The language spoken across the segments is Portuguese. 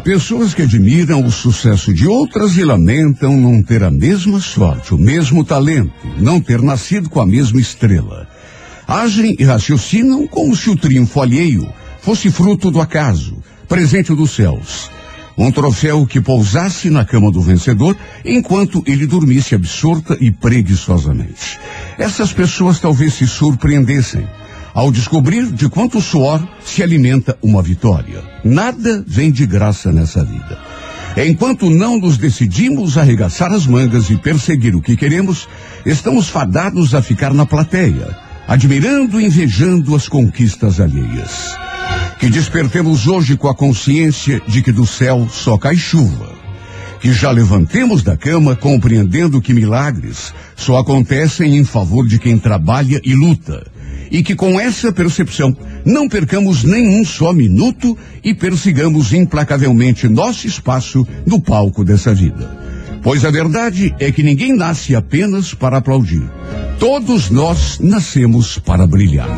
Há pessoas que admiram o sucesso de outras e lamentam não ter a mesma sorte, o mesmo talento, não ter nascido com a mesma estrela. Agem e raciocinam como se o triunfo alheio fosse fruto do acaso, presente dos céus. Um troféu que pousasse na cama do vencedor enquanto ele dormisse absorta e preguiçosamente. Essas pessoas talvez se surpreendessem ao descobrir de quanto suor se alimenta uma vitória. Nada vem de graça nessa vida. Enquanto não nos decidimos arregaçar as mangas e perseguir o que queremos, estamos fadados a ficar na plateia, admirando e invejando as conquistas alheias. Que despertemos hoje com a consciência de que do céu só cai chuva. Que já levantemos da cama compreendendo que milagres só acontecem em favor de quem trabalha e luta e que com essa percepção não percamos nenhum só minuto e persigamos implacavelmente nosso espaço no palco dessa vida. Pois a verdade é que ninguém nasce apenas para aplaudir. Todos nós nascemos para brilhar.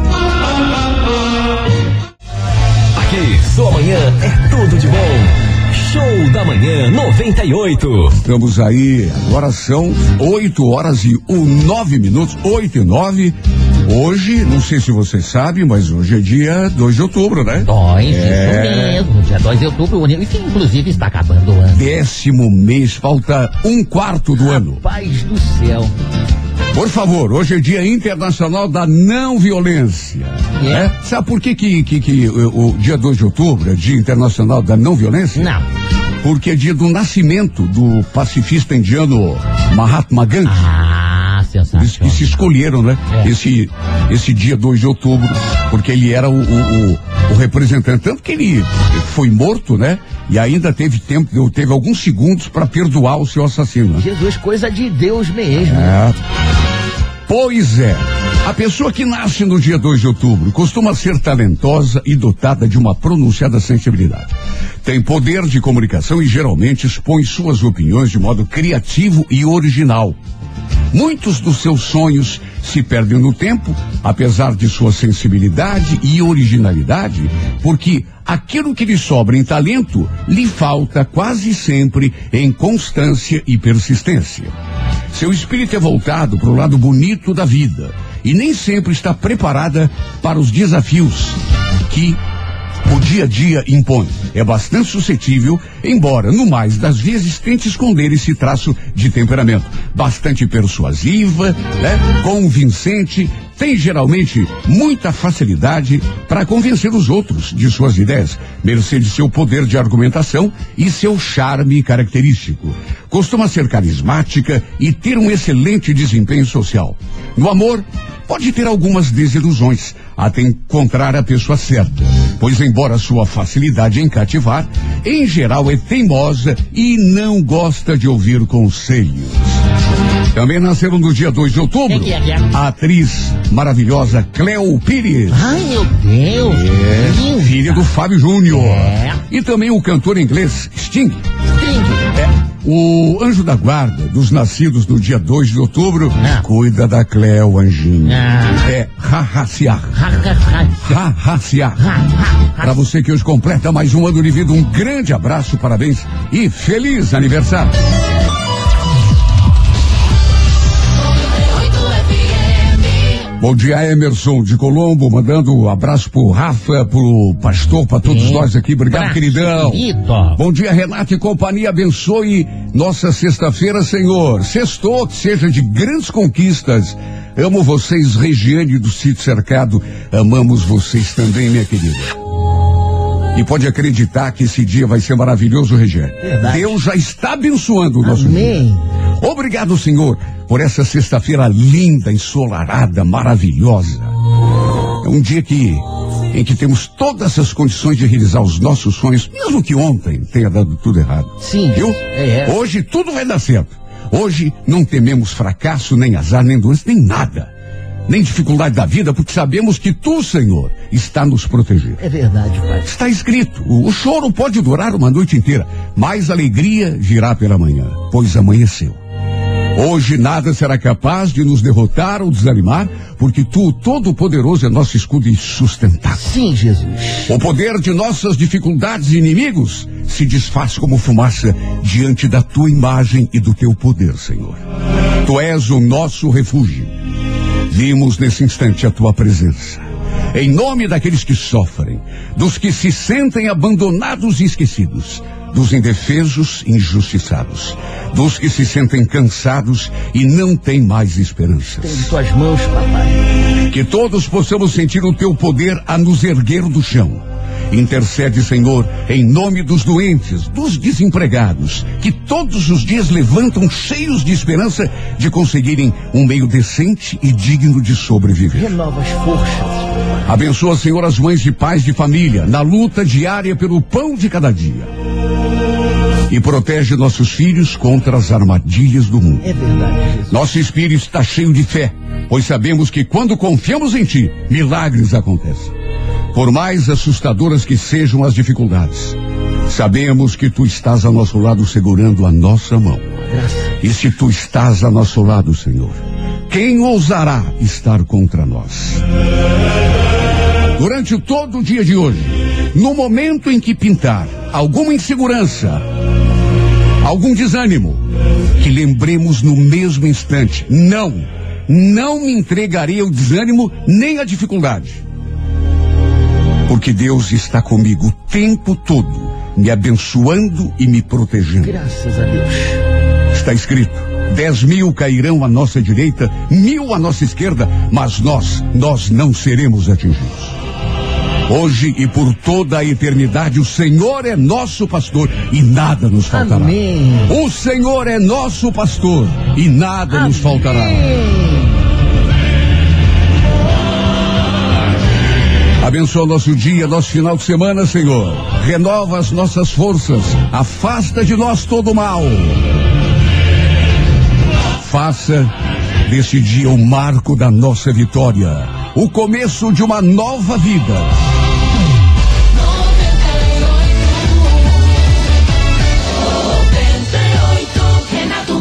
Aqui, sua manhã é tudo de bom. Show da Manhã 98. Estamos aí, agora são 8 horas e 9 minutos, 8 e 9. Hoje, não sei se você sabe, mas hoje é dia 2 de outubro, né? 2, é... isso mesmo. Dia 2 de outubro, que inclusive está acabando o ano. Décimo mês, falta um quarto do ano. Paz do céu. Por favor, hoje é Dia Internacional da Não Violência. Yeah. É? Sabe por que, que, que, que o, o, dia 2 de outubro é Dia Internacional da Não Violência? Não. Porque é dia do nascimento do pacifista indiano Mahatma Gandhi. Ah. Eles, eles se escolheram, né? É. Esse, esse dia 2 de outubro, porque ele era o, o, o, representante. Tanto que ele foi morto, né? E ainda teve tempo, teve alguns segundos para perdoar o seu assassino. Jesus, coisa de Deus mesmo. É. Pois é. A pessoa que nasce no dia 2 de outubro costuma ser talentosa e dotada de uma pronunciada sensibilidade. Tem poder de comunicação e geralmente expõe suas opiniões de modo criativo e original. Muitos dos seus sonhos se perdem no tempo, apesar de sua sensibilidade e originalidade, porque aquilo que lhe sobra em talento lhe falta quase sempre em constância e persistência. Seu espírito é voltado para o lado bonito da vida e nem sempre está preparada para os desafios que o dia a dia impõe. É bastante suscetível, embora no mais das vezes tente esconder esse traço de temperamento. Bastante persuasiva, né? convincente, tem geralmente muita facilidade para convencer os outros de suas ideias, mercê de seu poder de argumentação e seu charme característico. Costuma ser carismática e ter um excelente desempenho social. No amor, pode ter algumas desilusões até encontrar a pessoa certa, pois embora sua facilidade em cativar, em geral é teimosa e não gosta de ouvir conselhos. Também nasceram no dia 2 de outubro que é? a atriz maravilhosa Cleo Pires. Ai, meu Deus! É, filha do Fábio Júnior. É. E também o cantor inglês Sting. Sting. O anjo da guarda dos nascidos no dia 2 de outubro Não. cuida da Cleo Anjinho. Não. É Rahaciar. Ha, Rahaciar. Para você que hoje completa mais um ano de vida, um grande abraço, parabéns e feliz aniversário. Bom dia, Emerson de Colombo, mandando um abraço pro Rafa, pro pastor, para todos Sim. nós aqui. Obrigado, queridão. querido. Bom dia, Renato e companhia. Abençoe nossa sexta-feira, Senhor. Sextou, que seja de grandes conquistas. Amo vocês, Regiane do Sítio Cercado. Amamos vocês também, minha querida. E pode acreditar que esse dia vai ser maravilhoso, Regiane. Verdade. Deus já está abençoando o nosso dia. Obrigado, Senhor, por essa sexta-feira linda, ensolarada, maravilhosa. É um dia que em que temos todas as condições de realizar os nossos sonhos, mesmo que ontem tenha dado tudo errado. Sim. Viu? É, é. Hoje tudo vai dar certo. Hoje não tememos fracasso, nem azar, nem doença, nem nada. Nem dificuldade da vida, porque sabemos que tu, Senhor, está nos proteger. É verdade, pai. Está escrito: o, o choro pode durar uma noite inteira, mas a alegria virá pela manhã, pois amanheceu. Hoje nada será capaz de nos derrotar ou desanimar, porque tu, Todo-Poderoso, é nosso escudo e sustentável. Sim, Jesus. O poder de nossas dificuldades e inimigos se desfaz como fumaça diante da tua imagem e do teu poder, Senhor. Tu és o nosso refúgio. Vimos nesse instante a tua presença. Em nome daqueles que sofrem, dos que se sentem abandonados e esquecidos, dos indefesos e injustiçados, dos que se sentem cansados e não têm mais esperanças. Tem tuas mãos, papai. Que todos possamos sentir o teu poder a nos erguer do chão. Intercede, Senhor, em nome dos doentes, dos desempregados, que todos os dias levantam cheios de esperança de conseguirem um meio decente e digno de sobreviver. Renova as forças. Abençoa, Senhor, as mães e pais de família na luta diária pelo pão de cada dia. E protege nossos filhos contra as armadilhas do mundo. É verdade, Jesus. Nosso espírito está cheio de fé, pois sabemos que quando confiamos em Ti, milagres acontecem. Por mais assustadoras que sejam as dificuldades, sabemos que Tu estás ao nosso lado segurando a nossa mão. E se Tu estás a nosso lado, Senhor, quem ousará estar contra nós? Durante todo o dia de hoje, no momento em que pintar alguma insegurança, algum desânimo, que lembremos no mesmo instante, não, não me entregarei ao desânimo nem à dificuldade. Porque Deus está comigo o tempo todo, me abençoando e me protegendo. Graças a Deus. Está escrito: dez mil cairão à nossa direita, mil à nossa esquerda, mas nós, nós não seremos atingidos. Hoje e por toda a eternidade, o Senhor é nosso pastor e nada nos faltará. Amém. O Senhor é nosso pastor e nada nos faltará. Abençoa nosso dia, nosso final de semana, Senhor. Renova as nossas forças. Afasta de nós todo o mal. Faça deste dia o marco da nossa vitória. O começo de uma nova vida. Renato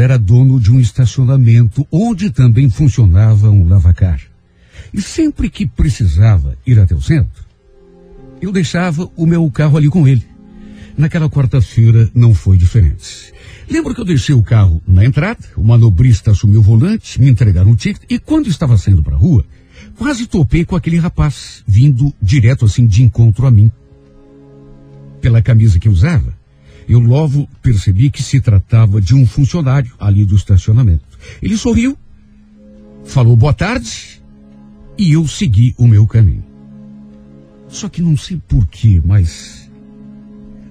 era dono de um estacionamento onde também funcionava um lavacar. E sempre que precisava ir até o centro, eu deixava o meu carro ali com ele. Naquela quarta-feira não foi diferente. Lembro que eu deixei o carro na entrada, o manobrista assumiu o volante, me entregaram o ticket e quando estava saindo para a rua, quase topei com aquele rapaz, vindo direto assim de encontro a mim. Pela camisa que usava, eu logo percebi que se tratava de um funcionário ali do estacionamento. Ele sorriu, falou boa tarde e eu segui o meu caminho. Só que não sei porquê, mas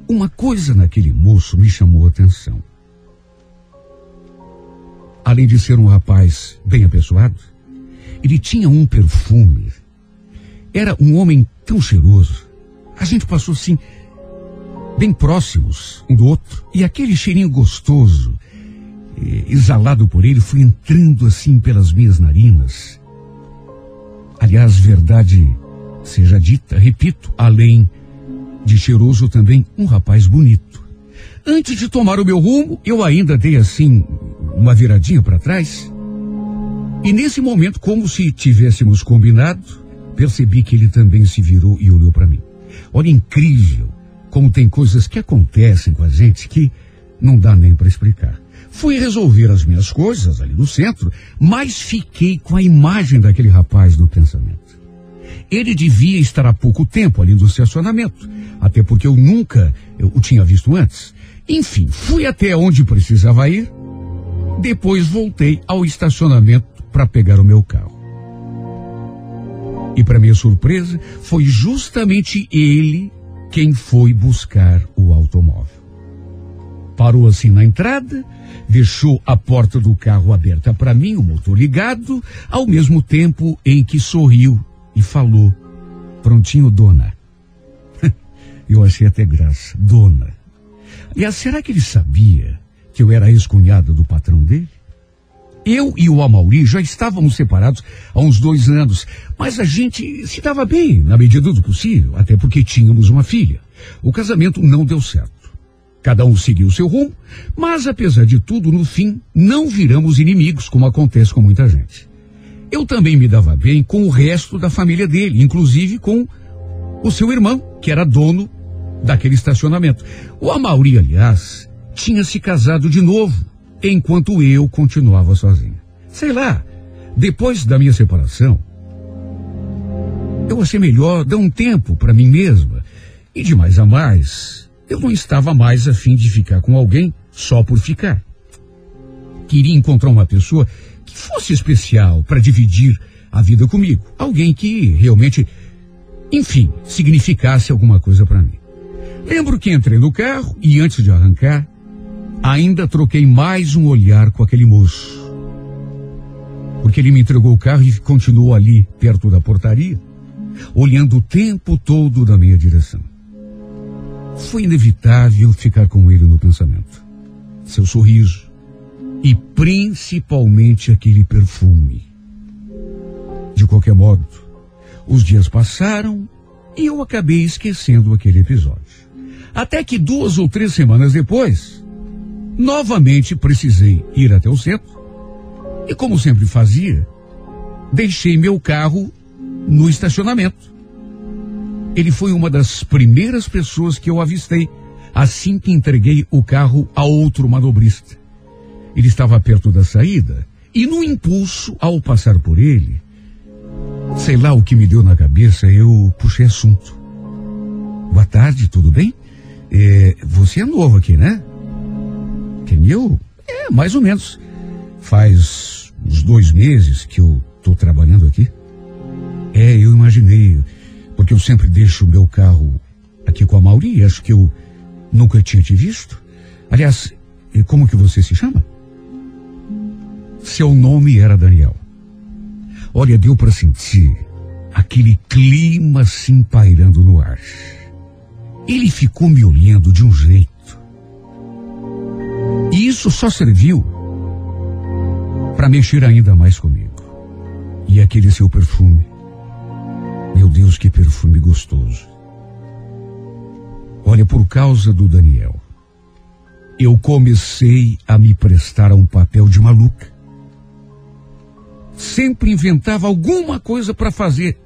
uma coisa naquele moço me chamou a atenção. Além de ser um rapaz bem apessoado, ele tinha um perfume. Era um homem tão cheiroso. A gente passou assim, bem próximos um do outro, e aquele cheirinho gostoso, eh, exalado por ele, foi entrando assim pelas minhas narinas. Aliás, verdade seja dita, repito, além de cheiroso também, um rapaz bonito. Antes de tomar o meu rumo, eu ainda dei assim uma viradinha para trás. E nesse momento, como se tivéssemos combinado, percebi que ele também se virou e olhou para mim. Olha, incrível como tem coisas que acontecem com a gente que não dá nem para explicar. Fui resolver as minhas coisas ali no centro, mas fiquei com a imagem daquele rapaz no pensamento. Ele devia estar há pouco tempo ali no estacionamento, até porque eu nunca eu o tinha visto antes. Enfim, fui até onde precisava ir, depois voltei ao estacionamento para pegar o meu carro. E para minha surpresa, foi justamente ele quem foi buscar o automóvel. Parou assim na entrada, deixou a porta do carro aberta para mim, o motor ligado, ao mesmo tempo em que sorriu e falou: Prontinho, dona. Eu achei até graça, dona. Aliás, será que ele sabia que eu era ex-cunhada do patrão dele? Eu e o Amauri já estávamos separados há uns dois anos, mas a gente se dava bem, na medida do possível, até porque tínhamos uma filha. O casamento não deu certo. Cada um seguiu seu rumo, mas apesar de tudo, no fim, não viramos inimigos, como acontece com muita gente. Eu também me dava bem com o resto da família dele, inclusive com o seu irmão, que era dono daquele estacionamento. O Amauri, aliás, tinha se casado de novo enquanto eu continuava sozinho. Sei lá, depois da minha separação, eu achei melhor dar um tempo para mim mesma. E de mais a mais, eu não estava mais a fim de ficar com alguém só por ficar. Queria encontrar uma pessoa que fosse especial para dividir a vida comigo. Alguém que realmente, enfim, significasse alguma coisa para mim. Lembro que entrei no carro e antes de arrancar, Ainda troquei mais um olhar com aquele moço. Porque ele me entregou o carro e continuou ali, perto da portaria, olhando o tempo todo na minha direção. Foi inevitável ficar com ele no pensamento. Seu sorriso e principalmente aquele perfume. De qualquer modo, os dias passaram e eu acabei esquecendo aquele episódio. Até que duas ou três semanas depois, Novamente precisei ir até o centro e, como sempre fazia, deixei meu carro no estacionamento. Ele foi uma das primeiras pessoas que eu avistei assim que entreguei o carro a outro manobrista. Ele estava perto da saída e, no impulso, ao passar por ele, sei lá o que me deu na cabeça, eu puxei assunto. Boa tarde, tudo bem? É, você é novo aqui, né? Quem eu? É, mais ou menos. Faz uns dois meses que eu estou trabalhando aqui. É, eu imaginei, porque eu sempre deixo o meu carro aqui com a Mauri, acho que eu nunca tinha te visto. Aliás, como que você se chama? Seu nome era Daniel. Olha, deu para sentir aquele clima se pairando no ar. Ele ficou me olhando de um jeito e isso só serviu para mexer ainda mais comigo. E aquele seu perfume. Meu Deus, que perfume gostoso. Olha, por causa do Daniel, eu comecei a me prestar a um papel de maluca. Sempre inventava alguma coisa para fazer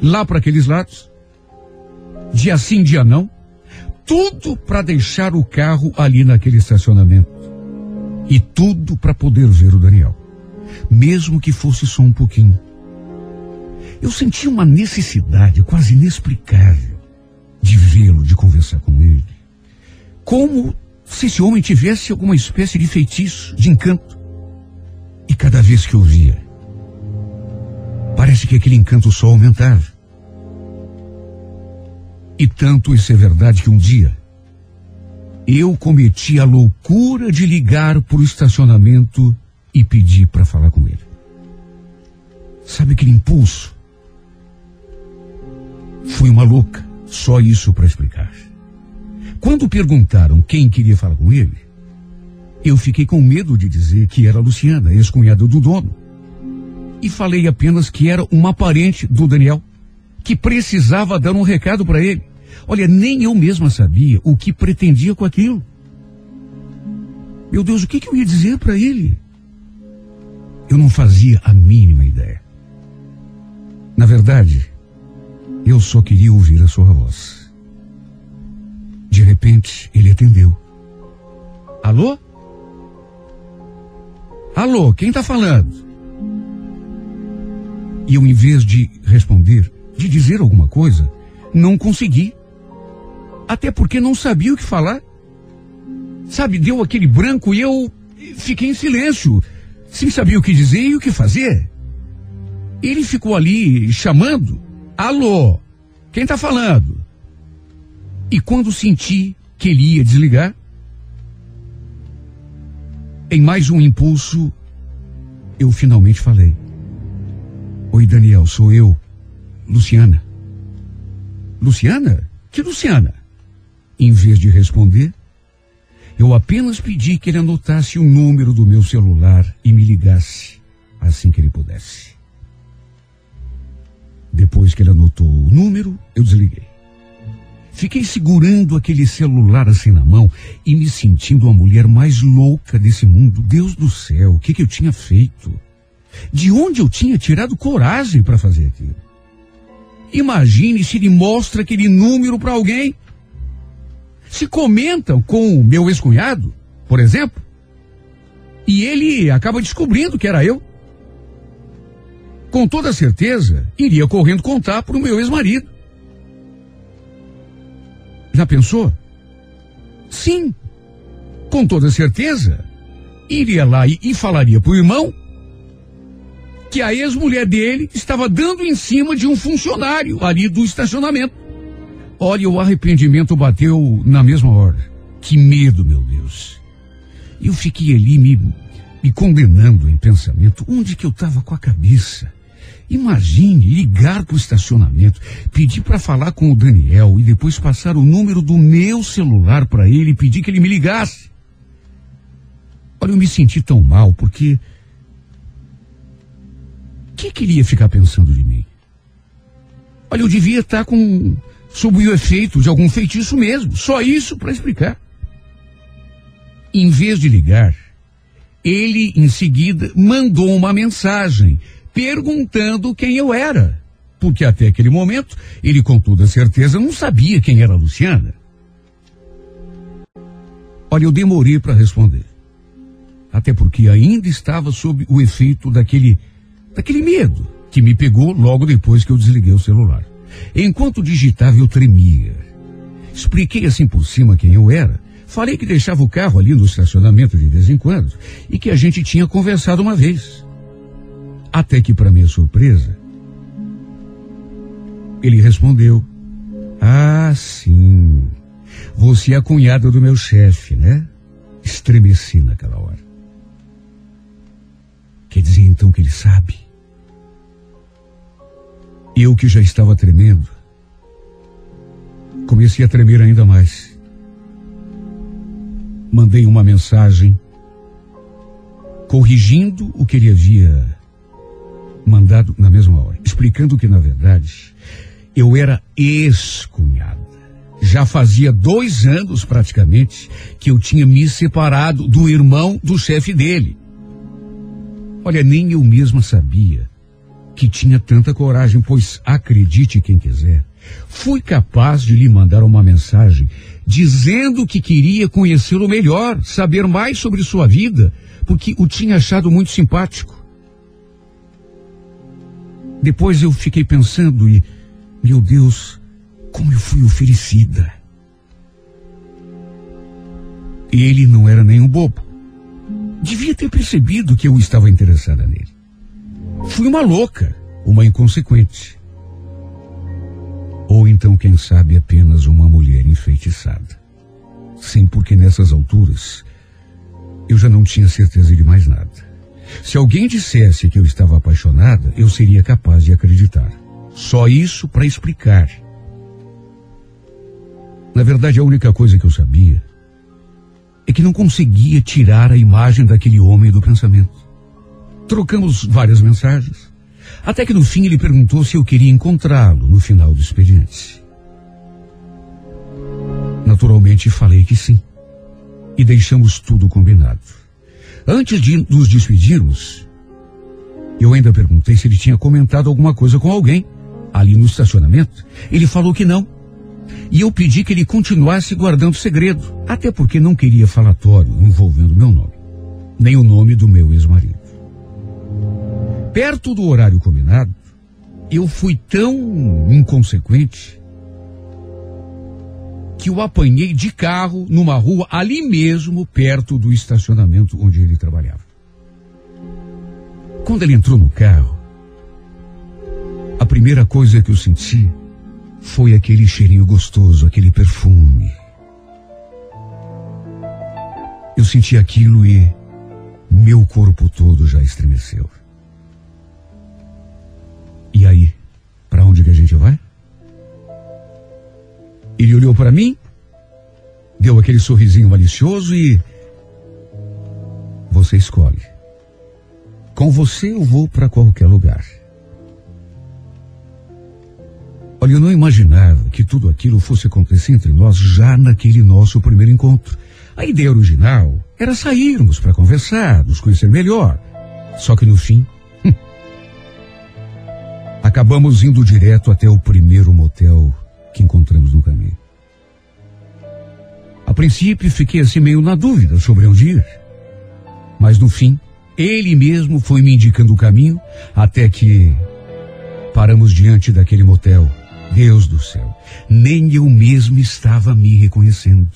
lá para aqueles lados. Dia sim, dia não. Tudo para deixar o carro ali naquele estacionamento. E tudo para poder ver o Daniel. Mesmo que fosse só um pouquinho. Eu senti uma necessidade quase inexplicável de vê-lo, de conversar com ele. Como se esse homem tivesse alguma espécie de feitiço, de encanto. E cada vez que eu via, parece que aquele encanto só aumentava. E tanto isso é verdade que um dia eu cometi a loucura de ligar para o estacionamento e pedir para falar com ele. Sabe aquele impulso? Fui uma louca, só isso para explicar. Quando perguntaram quem queria falar com ele, eu fiquei com medo de dizer que era Luciana, ex-cunhada do dono. E falei apenas que era uma parente do Daniel, que precisava dar um recado para ele. Olha, nem eu mesma sabia o que pretendia com aquilo. Meu Deus, o que, que eu ia dizer para ele? Eu não fazia a mínima ideia. Na verdade, eu só queria ouvir a sua voz. De repente, ele atendeu. Alô? Alô, quem tá falando? E eu, em vez de responder, de dizer alguma coisa, não consegui. Até porque não sabia o que falar. Sabe, deu aquele branco e eu fiquei em silêncio, sem saber o que dizer e o que fazer. Ele ficou ali chamando. Alô, quem tá falando? E quando senti que ele ia desligar, em mais um impulso, eu finalmente falei. Oi, Daniel, sou eu, Luciana. Luciana? Que Luciana? Em vez de responder, eu apenas pedi que ele anotasse o número do meu celular e me ligasse assim que ele pudesse. Depois que ele anotou o número, eu desliguei. Fiquei segurando aquele celular assim na mão e me sentindo a mulher mais louca desse mundo. Deus do céu, o que, que eu tinha feito? De onde eu tinha tirado coragem para fazer aquilo? Imagine se ele mostra aquele número para alguém. Se comentam com o meu ex-cunhado, por exemplo, e ele acaba descobrindo que era eu. Com toda certeza, iria correndo contar para o meu ex-marido. Já pensou? Sim, com toda certeza, iria lá e, e falaria para o irmão que a ex-mulher dele estava dando em cima de um funcionário ali do estacionamento. Olha, o arrependimento bateu na mesma hora. Que medo, meu Deus. Eu fiquei ali me, me condenando em pensamento. Onde que eu estava com a cabeça? Imagine ligar para o estacionamento, pedir para falar com o Daniel e depois passar o número do meu celular para ele e pedir que ele me ligasse. Olha, eu me senti tão mal porque que, que ele ia ficar pensando de mim? Olha, eu devia estar com sob o efeito de algum feitiço mesmo. Só isso para explicar. Em vez de ligar, ele em seguida mandou uma mensagem perguntando quem eu era. Porque até aquele momento, ele com toda certeza não sabia quem era a Luciana. Olha, eu demorei para responder. Até porque ainda estava sob o efeito daquele daquele medo que me pegou logo depois que eu desliguei o celular. Enquanto digitava, eu tremia. Expliquei assim por cima quem eu era. Falei que deixava o carro ali no estacionamento de vez em quando e que a gente tinha conversado uma vez. Até que, para minha surpresa, ele respondeu: Ah, sim. Você é a cunhada do meu chefe, né? Estremeci naquela hora. Quer dizer então que ele sabe? Eu que já estava tremendo, comecei a tremer ainda mais. Mandei uma mensagem corrigindo o que ele havia mandado na mesma hora, explicando que, na verdade, eu era ex-cunhada. Já fazia dois anos praticamente que eu tinha me separado do irmão do chefe dele. Olha, nem eu mesma sabia que tinha tanta coragem, pois acredite quem quiser, fui capaz de lhe mandar uma mensagem dizendo que queria conhecê-lo melhor, saber mais sobre sua vida, porque o tinha achado muito simpático. Depois eu fiquei pensando e, meu Deus, como eu fui oferecida. Ele não era nenhum bobo. Devia ter percebido que eu estava interessada nele. Fui uma louca, uma inconsequente. Ou então, quem sabe, apenas uma mulher enfeitiçada. Sim, porque nessas alturas eu já não tinha certeza de mais nada. Se alguém dissesse que eu estava apaixonada, eu seria capaz de acreditar. Só isso para explicar. Na verdade, a única coisa que eu sabia é que não conseguia tirar a imagem daquele homem do pensamento. Trocamos várias mensagens. Até que no fim ele perguntou se eu queria encontrá-lo no final do expediente. Naturalmente falei que sim. E deixamos tudo combinado. Antes de nos despedirmos, eu ainda perguntei se ele tinha comentado alguma coisa com alguém ali no estacionamento. Ele falou que não. E eu pedi que ele continuasse guardando segredo, até porque não queria falatório envolvendo meu nome, nem o nome do meu ex-marido. Perto do horário combinado, eu fui tão inconsequente que o apanhei de carro numa rua ali mesmo, perto do estacionamento onde ele trabalhava. Quando ele entrou no carro, a primeira coisa que eu senti foi aquele cheirinho gostoso, aquele perfume. Eu senti aquilo e meu corpo todo já estremeceu. E aí, para onde que a gente vai? Ele olhou para mim, deu aquele sorrisinho malicioso e. Você escolhe. Com você eu vou para qualquer lugar. Olha, eu não imaginava que tudo aquilo fosse acontecer entre nós já naquele nosso primeiro encontro. A ideia original era sairmos para conversar, nos conhecer melhor. Só que no fim, acabamos indo direto até o primeiro motel que encontramos no caminho. A princípio fiquei assim meio na dúvida sobre onde ir. Mas no fim, ele mesmo foi me indicando o caminho até que paramos diante daquele motel. Deus do céu, nem eu mesmo estava me reconhecendo.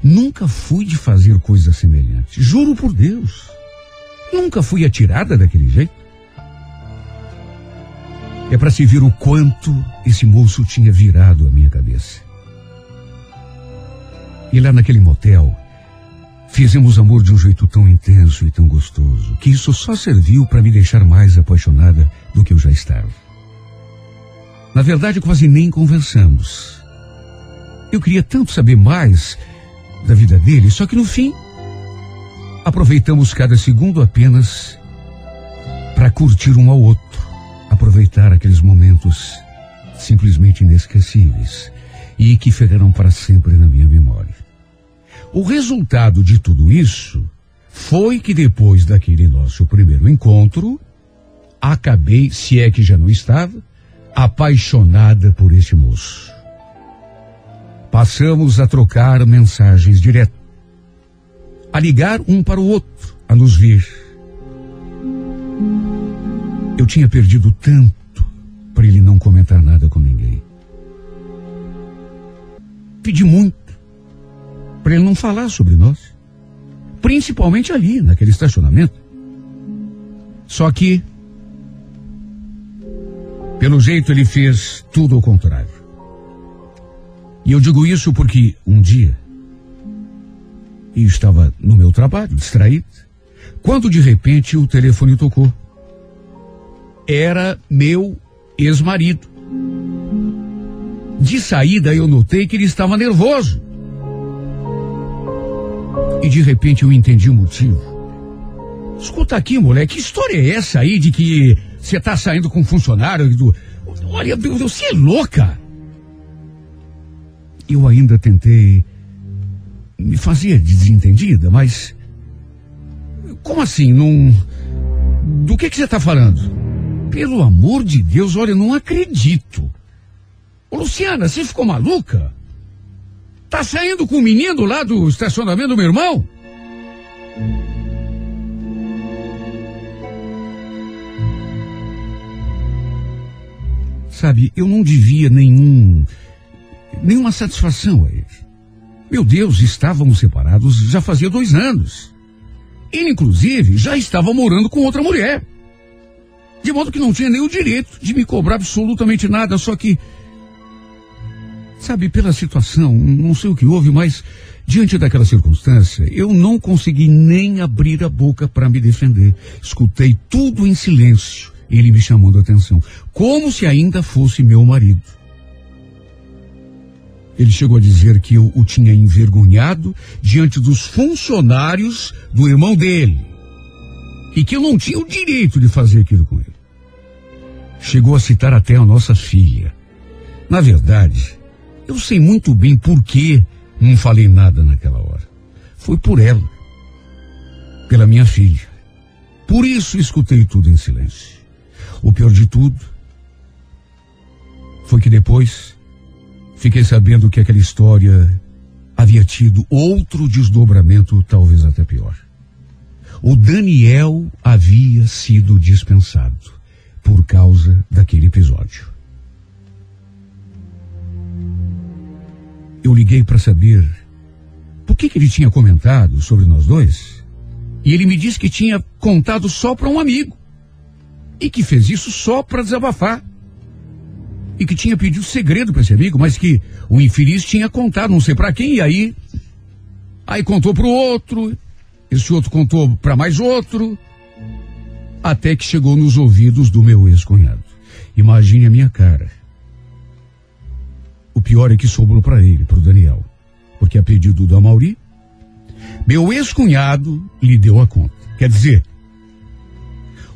Nunca fui de fazer coisa semelhante, juro por Deus. Nunca fui atirada daquele jeito. É para se ver o quanto esse moço tinha virado a minha cabeça. E lá naquele motel, fizemos amor de um jeito tão intenso e tão gostoso, que isso só serviu para me deixar mais apaixonada do que eu já estava. Na verdade, quase nem conversamos. Eu queria tanto saber mais da vida dele, só que no fim, aproveitamos cada segundo apenas para curtir um ao outro aproveitar aqueles momentos simplesmente inesquecíveis e que ficarão para sempre na minha memória. O resultado de tudo isso foi que depois daquele nosso primeiro encontro, acabei, se é que já não estava, apaixonada por este moço. Passamos a trocar mensagens direto, a ligar um para o outro, a nos ver eu tinha perdido tanto para ele não comentar nada com ninguém. Pedi muito para ele não falar sobre nós. Principalmente ali, naquele estacionamento. Só que, pelo jeito, ele fez tudo ao contrário. E eu digo isso porque um dia eu estava no meu trabalho, distraído, quando de repente o telefone tocou era meu ex-marido. De saída eu notei que ele estava nervoso. E de repente eu entendi o motivo. Escuta aqui, moleque, que história é essa aí de que você tá saindo com um funcionário do. Olha, você é louca! Eu ainda tentei me fazer desentendida, mas. Como assim? Do que, que você está falando? Pelo amor de Deus, olha, eu não acredito. Ô, Luciana, você ficou maluca? Tá saindo com o menino lá do estacionamento do meu irmão? Sabe, eu não devia nenhum. nenhuma satisfação a ele. Meu Deus, estávamos separados já fazia dois anos. Ele, inclusive, já estava morando com outra mulher. De modo que não tinha nem o direito de me cobrar absolutamente nada, só que. Sabe, pela situação, não sei o que houve, mas diante daquela circunstância, eu não consegui nem abrir a boca para me defender. Escutei tudo em silêncio, ele me chamando a atenção, como se ainda fosse meu marido. Ele chegou a dizer que eu o tinha envergonhado diante dos funcionários do irmão dele e que eu não tinha o direito de fazer aquilo com ele. Chegou a citar até a nossa filha. Na verdade, eu sei muito bem por que não falei nada naquela hora. Foi por ela. Pela minha filha. Por isso escutei tudo em silêncio. O pior de tudo foi que depois fiquei sabendo que aquela história havia tido outro desdobramento, talvez até pior. O Daniel havia sido dispensado por causa daquele episódio. Eu liguei para saber por que, que ele tinha comentado sobre nós dois. E ele me disse que tinha contado só para um amigo. E que fez isso só para desabafar. E que tinha pedido segredo para esse amigo, mas que o infeliz tinha contado, não sei para quem, e aí. Aí contou para o outro, esse outro contou para mais outro, até que chegou nos ouvidos do meu ex-cunhado. Imagine a minha cara. O pior é que sobrou para ele, para o Daniel, porque a pedido do Amauri, meu ex-cunhado lhe deu a conta. Quer dizer,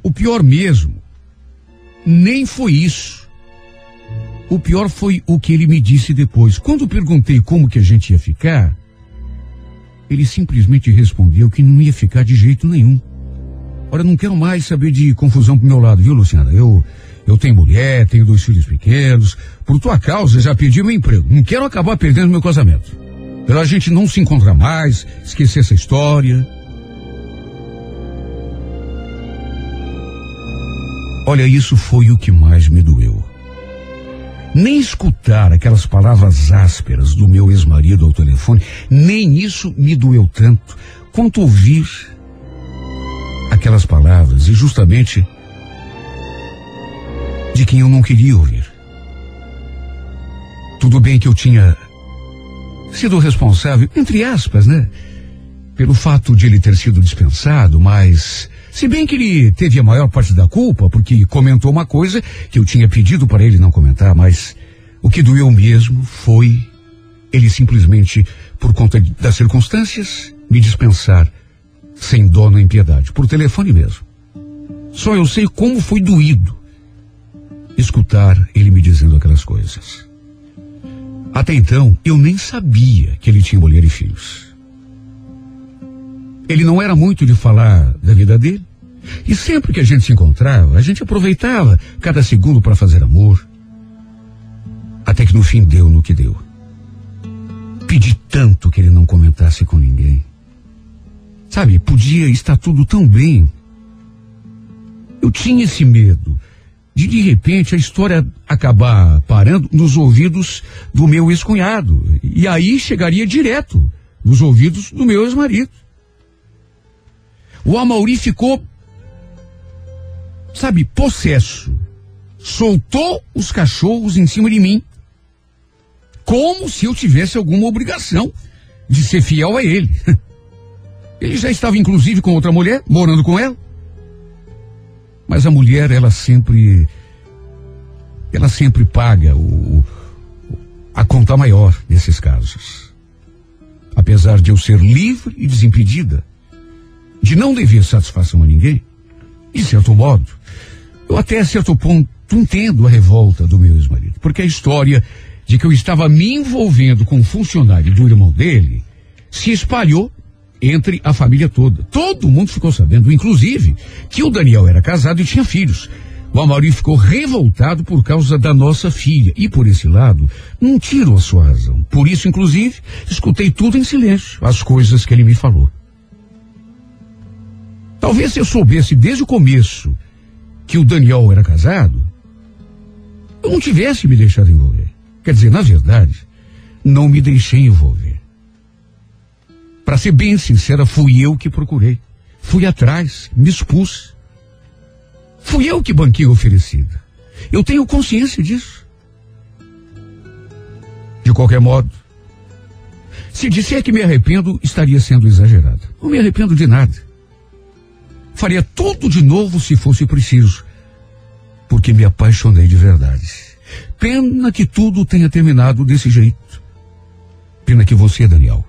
o pior mesmo nem foi isso. O pior foi o que ele me disse depois. Quando perguntei como que a gente ia ficar, ele simplesmente respondeu que não ia ficar de jeito nenhum. Olha, não quero mais saber de confusão pro meu lado, viu, Luciana? Eu, eu tenho mulher, tenho dois filhos pequenos. Por tua causa, já perdi meu emprego. Não quero acabar perdendo meu casamento. Pela gente não se encontrar mais, esquecer essa história. Olha, isso foi o que mais me doeu. Nem escutar aquelas palavras ásperas do meu ex-marido ao telefone, nem isso me doeu tanto quanto ouvir aquelas palavras e justamente de quem eu não queria ouvir. Tudo bem que eu tinha sido responsável, entre aspas, né? Pelo fato de ele ter sido dispensado, mas se bem que ele teve a maior parte da culpa, porque comentou uma coisa que eu tinha pedido para ele não comentar, mas o que doeu mesmo foi ele simplesmente, por conta das circunstâncias, me dispensar sem dó nem piedade, por telefone mesmo. Só eu sei como foi doído escutar ele me dizendo aquelas coisas. Até então, eu nem sabia que ele tinha mulher e filhos. Ele não era muito de falar da vida dele. E sempre que a gente se encontrava, a gente aproveitava cada segundo para fazer amor. Até que no fim deu no que deu. Pedi tanto que ele não comentasse com ninguém. Sabe, podia estar tudo tão bem. Eu tinha esse medo de de repente a história acabar parando nos ouvidos do meu ex-cunhado. E aí chegaria direto nos ouvidos do meu ex-marido. O Amauri ficou, sabe, possesso. Soltou os cachorros em cima de mim. Como se eu tivesse alguma obrigação de ser fiel a ele. Ele já estava inclusive com outra mulher, morando com ela. Mas a mulher, ela sempre. Ela sempre paga o, a conta maior nesses casos. Apesar de eu ser livre e desimpedida, de não dever satisfação a ninguém, de certo modo, eu até certo ponto entendo a revolta do meu ex-marido, porque a história de que eu estava me envolvendo com um funcionário do irmão dele se espalhou entre a família toda. Todo mundo ficou sabendo, inclusive, que o Daniel era casado e tinha filhos. O Amaury ficou revoltado por causa da nossa filha. E por esse lado, não tiro a sua razão. Por isso, inclusive, escutei tudo em silêncio, as coisas que ele me falou. Talvez se eu soubesse desde o começo que o Daniel era casado, eu não tivesse me deixado envolver. Quer dizer, na verdade, não me deixei envolver. Para ser bem sincera, fui eu que procurei. Fui atrás, me expus. Fui eu que banquei a oferecida. Eu tenho consciência disso. De qualquer modo, se disser que me arrependo, estaria sendo exagerado. Não me arrependo de nada. Faria tudo de novo se fosse preciso, porque me apaixonei de verdade. Pena que tudo tenha terminado desse jeito. Pena que você, Daniel,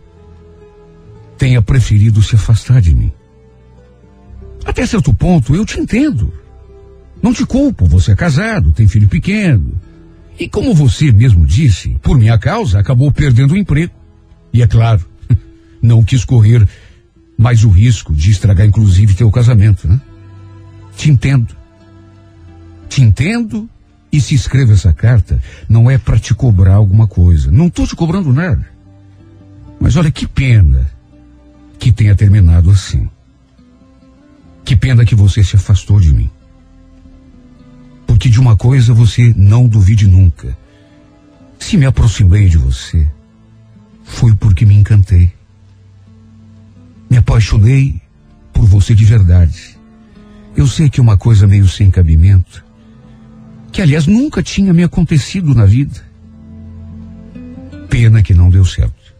tenha preferido se afastar de mim. Até certo ponto, eu te entendo. Não te culpo, você é casado, tem filho pequeno. E como você mesmo disse, por minha causa, acabou perdendo o emprego. E é claro, não quis correr mais o risco de estragar inclusive teu casamento, né? Te entendo. Te entendo E se escreve essa carta, não é para te cobrar alguma coisa. Não estou te cobrando nada. Mas olha que pena que tenha terminado assim. Que pena que você se afastou de mim. Porque de uma coisa você não duvide nunca. Se me aproximei de você, foi porque me encantei. Me apaixonei por você de verdade. Eu sei que é uma coisa meio sem cabimento, que aliás nunca tinha me acontecido na vida. Pena que não deu certo.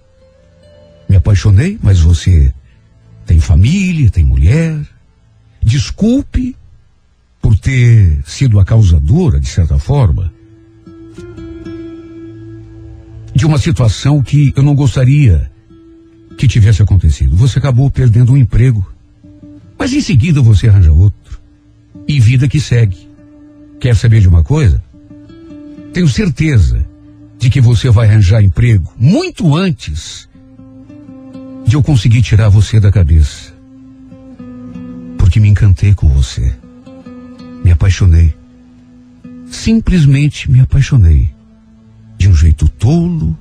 Me apaixonei, mas você tem família, tem mulher. Desculpe por ter sido a causadora, de certa forma, de uma situação que eu não gostaria que tivesse acontecido. Você acabou perdendo um emprego, mas em seguida você arranja outro. E vida que segue. Quer saber de uma coisa? Tenho certeza de que você vai arranjar emprego muito antes de eu conseguir tirar você da cabeça. Porque me encantei com você. Me apaixonei. Simplesmente me apaixonei. De um jeito tolo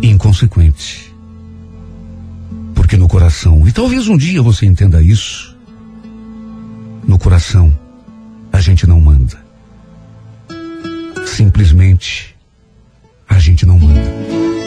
e inconsequente. No coração, e talvez um dia você entenda isso, no coração a gente não manda. Simplesmente a gente não manda.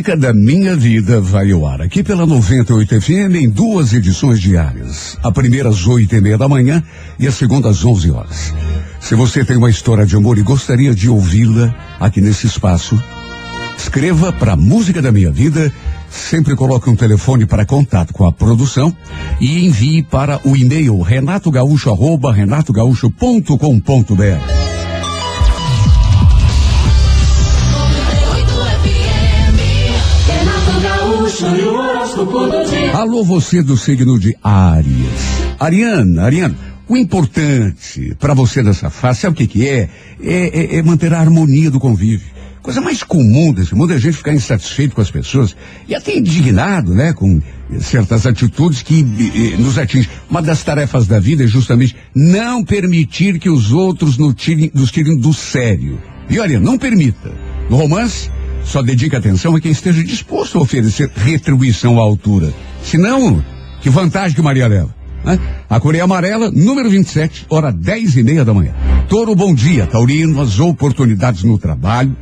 Música da minha vida vai ao ar aqui pela 98 FM em duas edições diárias. A primeira às oito e meia da manhã e a segunda às 11 horas. Se você tem uma história de amor e gostaria de ouvi-la aqui nesse espaço, escreva para Música da Minha Vida, sempre coloque um telefone para contato com a produção e envie para o e-mail renatogaúcho renatogaúcho.com.br. Alô, você do signo de Áries. Ariana, Ariana, o importante para você dessa fase, sabe o que que é? É, é- é manter a harmonia do convívio. Coisa mais comum desse mundo é a gente ficar insatisfeito com as pessoas e até indignado, né, com certas atitudes que eh, eh, nos atingem. Uma das tarefas da vida é justamente não permitir que os outros nos tirem, nos tirem do sério. E olha, não permita. No romance, só dedique atenção a quem esteja disposto a oferecer retribuição à altura. Senão, que vantagem que Maria leva? né? A Coreia Amarela, número 27, hora 10 e meia da manhã. Toro, bom dia, Taurino, as oportunidades no trabalho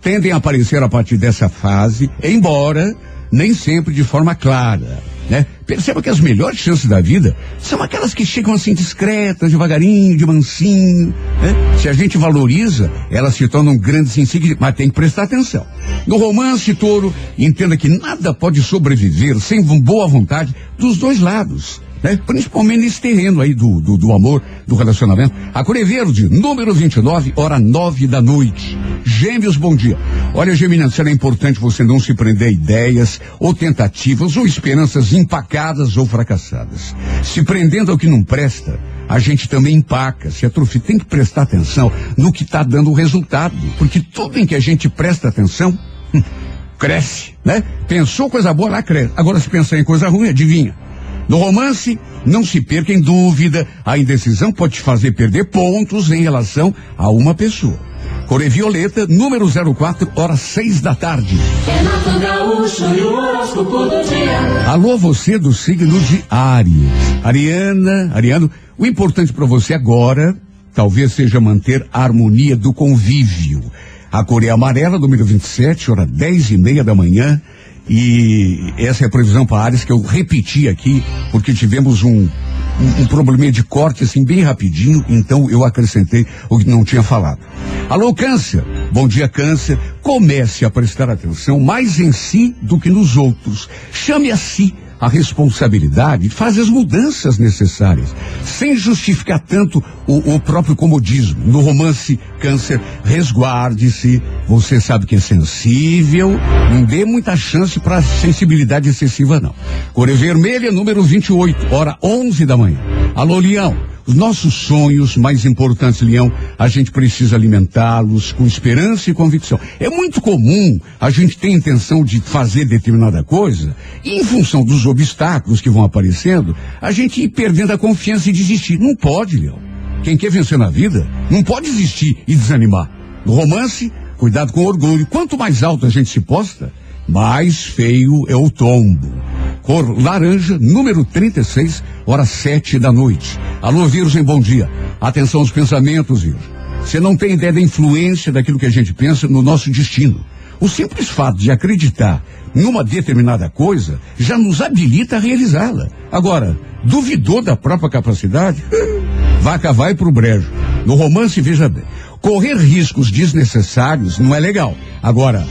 tendem a aparecer a partir dessa fase, embora nem sempre de forma clara. Né? Perceba que as melhores chances da vida são aquelas que chegam assim discretas, devagarinho, de mansinho. Né? Se a gente valoriza, elas se tornam grandes si, mas tem que prestar atenção. No romance, touro, entenda que nada pode sobreviver sem boa vontade dos dois lados né? Principalmente nesse terreno aí do, do, do amor, do relacionamento. A Cor é Verde, número 29, hora nove da noite. Gêmeos, bom dia. Olha, Geminiano, será importante você não se prender a ideias ou tentativas ou esperanças empacadas ou fracassadas. Se prendendo ao que não presta, a gente também empaca, se atrofia. Tem que prestar atenção no que está dando resultado, porque tudo em que a gente presta atenção, hum, cresce, né? Pensou coisa boa, lá cresce. Agora, se pensar em coisa ruim, adivinha? No romance, não se perca em dúvida, a indecisão pode te fazer perder pontos em relação a uma pessoa. Core Violeta, número 04, horas seis da tarde. Renato Gaúcho e o horóscopo do dia. Alô, você do signo de Áries. Ariana, Ariano, o importante para você agora talvez seja manter a harmonia do convívio. A cor é amarela, número 27, hora 10 e meia da manhã. E essa é a previsão para Áries que eu repeti aqui, porque tivemos um, um, um probleminha de corte assim bem rapidinho, então eu acrescentei o que não tinha falado. Alô, Câncer. Bom dia, Câncer. Comece a prestar atenção mais em si do que nos outros. Chame a si a responsabilidade, faz as mudanças necessárias, sem justificar tanto o, o próprio comodismo. No romance Câncer, resguarde-se. Você sabe que é sensível, não dê muita chance para sensibilidade excessiva, não. Cor vermelha, número 28, hora 11 da manhã. Alô, Leão. Os nossos sonhos mais importantes, Leão, a gente precisa alimentá-los com esperança e convicção. É muito comum a gente ter intenção de fazer determinada coisa e, em função dos obstáculos que vão aparecendo, a gente ir perdendo a confiança e desistir. Não pode, Leão. Quem quer vencer na vida não pode desistir e desanimar. No romance, cuidado com o orgulho. Quanto mais alto a gente se posta, mais feio é o tombo. Cor laranja, número 36, hora sete da noite. Alô, Virgem, bom dia. Atenção aos pensamentos, Virgem. Você não tem ideia da influência daquilo que a gente pensa no nosso destino. O simples fato de acreditar numa determinada coisa já nos habilita a realizá-la. Agora, duvidou da própria capacidade? Vaca vai pro brejo. No romance, veja bem, correr riscos desnecessários não é legal. Agora,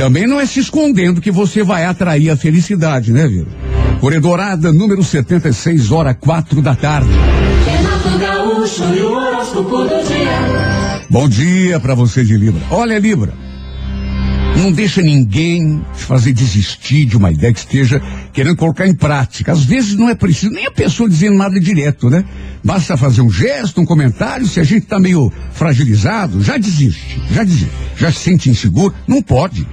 também não é se escondendo que você vai atrair a felicidade, né, Viro? Corredorada, número 76, hora quatro da tarde. Renato Gaúcho e o horóscopo do dia. Bom dia para você de Libra. Olha, Libra, não deixa ninguém te fazer desistir de uma ideia que esteja querendo colocar em prática. Às vezes não é preciso nem a pessoa dizer nada direto, né? Basta fazer um gesto, um comentário. Se a gente está meio fragilizado, já desiste, já desiste. Já se sente inseguro, não pode.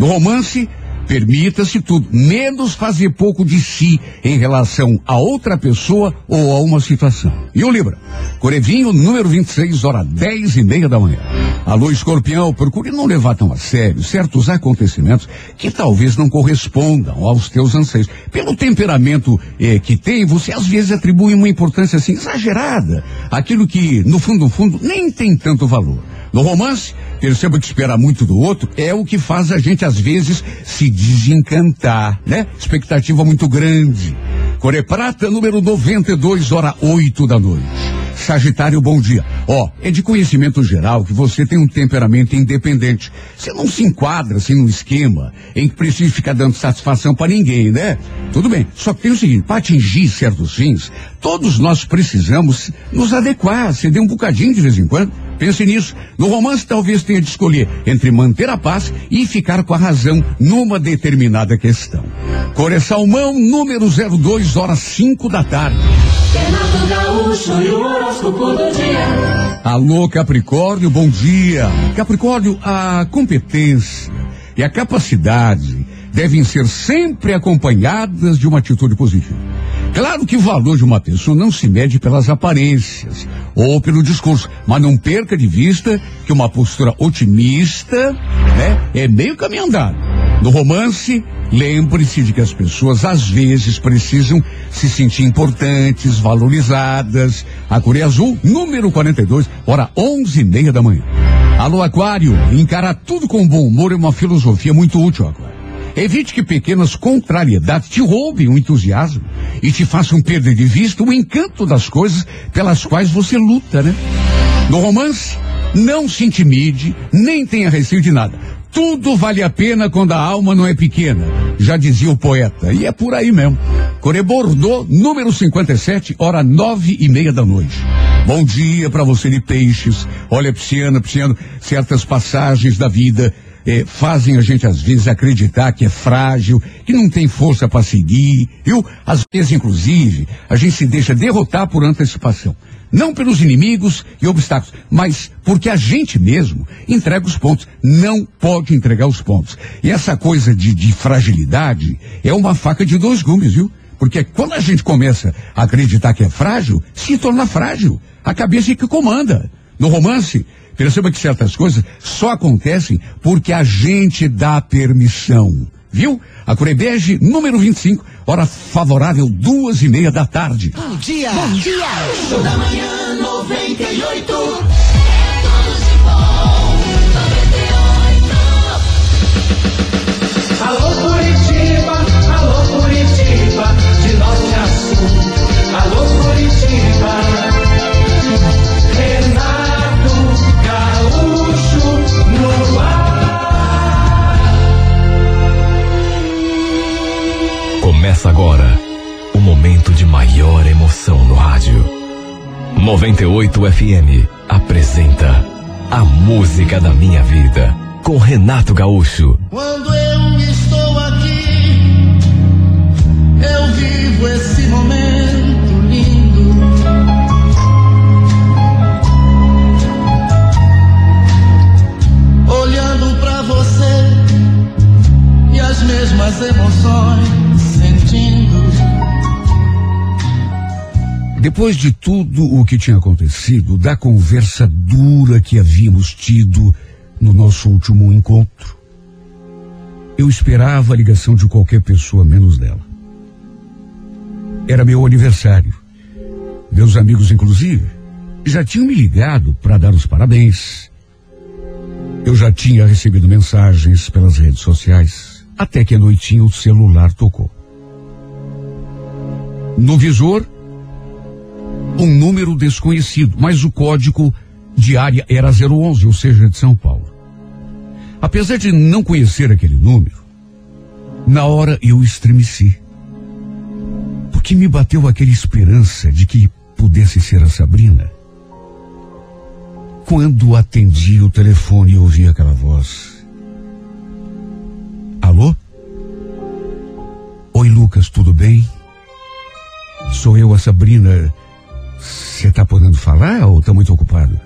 No romance, permita-se tudo, menos fazer pouco de si em relação a outra pessoa ou a uma situação. E o Libra? Corevinho, número 26, hora 10 e meia da manhã. Alô, escorpião, procure não levar tão a sério certos acontecimentos que talvez não correspondam aos teus anseios. Pelo temperamento eh, que tem, você às vezes atribui uma importância assim exagerada, aquilo que, no fundo, no fundo, nem tem tanto valor. No romance, perceba que esperar muito do outro é o que faz a gente, às vezes, se desencantar, né? Expectativa muito grande. Core Prata, número 92, hora 8 da noite. Sagitário, bom dia. Ó, é de conhecimento geral que você tem um temperamento independente. Você não se enquadra assim num esquema em que precisa ficar dando satisfação para ninguém, né? Tudo bem. Só que tem o seguinte, para atingir certos fins, todos nós precisamos nos adequar, ceder um bocadinho de vez em quando. Pense nisso. No romance, talvez tenha de escolher entre manter a paz e ficar com a razão numa determinada questão. Core Salmão, número 02, horas 5 da tarde. Renato Gaúcho e o horóscopo do dia. Alô, Capricórnio, bom dia. Capricórnio, a competência e a capacidade devem ser sempre acompanhadas de uma atitude positiva. Claro que o valor de uma pessoa não se mede pelas aparências ou pelo discurso, mas não perca de vista que uma postura otimista, né, é meio caminho andado. No romance, lembre-se de que as pessoas às vezes precisam se sentir importantes, valorizadas. A Coreia Azul, número 42, hora onze e meia da manhã. Alô, Aquário, encarar tudo com bom humor é uma filosofia muito útil, Aquário. Evite que pequenas contrariedades te roubem o entusiasmo e te façam perder de vista o encanto das coisas pelas quais você luta, né? No romance, não se intimide, nem tenha receio de nada. Tudo vale a pena quando a alma não é pequena, já dizia o poeta, e é por aí mesmo. Core Bordeaux, número 57, hora nove e meia da noite. Bom dia para você de peixes. Olha, Pisciana, Pisciano, certas passagens da vida eh, fazem a gente às vezes acreditar que é frágil, que não tem força para seguir, viu? Às vezes, inclusive, a gente se deixa derrotar por antecipação. Não pelos inimigos e obstáculos, mas porque a gente mesmo entrega os pontos. Não pode entregar os pontos. E essa coisa de, de fragilidade é uma faca de dois gumes, viu? Porque quando a gente começa a acreditar que é frágil, se torna frágil. A cabeça é que comanda. No romance, perceba que certas coisas só acontecem porque a gente dá permissão. Viu? A Curebege, número 25, hora favorável, duas e meia da tarde. Bom dia. Bom dia. Show da manhã 98. Alô Curitiba, Começa agora o momento de maior emoção no rádio. 98 FM apresenta A Música da Minha Vida com Renato Gaúcho. Quando eu estou aqui, Depois de tudo o que tinha acontecido, da conversa dura que havíamos tido no nosso último encontro, eu esperava a ligação de qualquer pessoa menos dela. Era meu aniversário. Meus amigos, inclusive, já tinham me ligado para dar os parabéns. Eu já tinha recebido mensagens pelas redes sociais, até que à noitinha o celular tocou. No visor, um número desconhecido, mas o código de área era 011, ou seja, de São Paulo. Apesar de não conhecer aquele número, na hora eu estremeci. Porque me bateu aquela esperança de que pudesse ser a Sabrina. Quando atendi o telefone e ouvi aquela voz. Alô? Oi, Lucas, tudo bem? Sou eu, a Sabrina. Você tá podendo falar ou tá muito ocupado?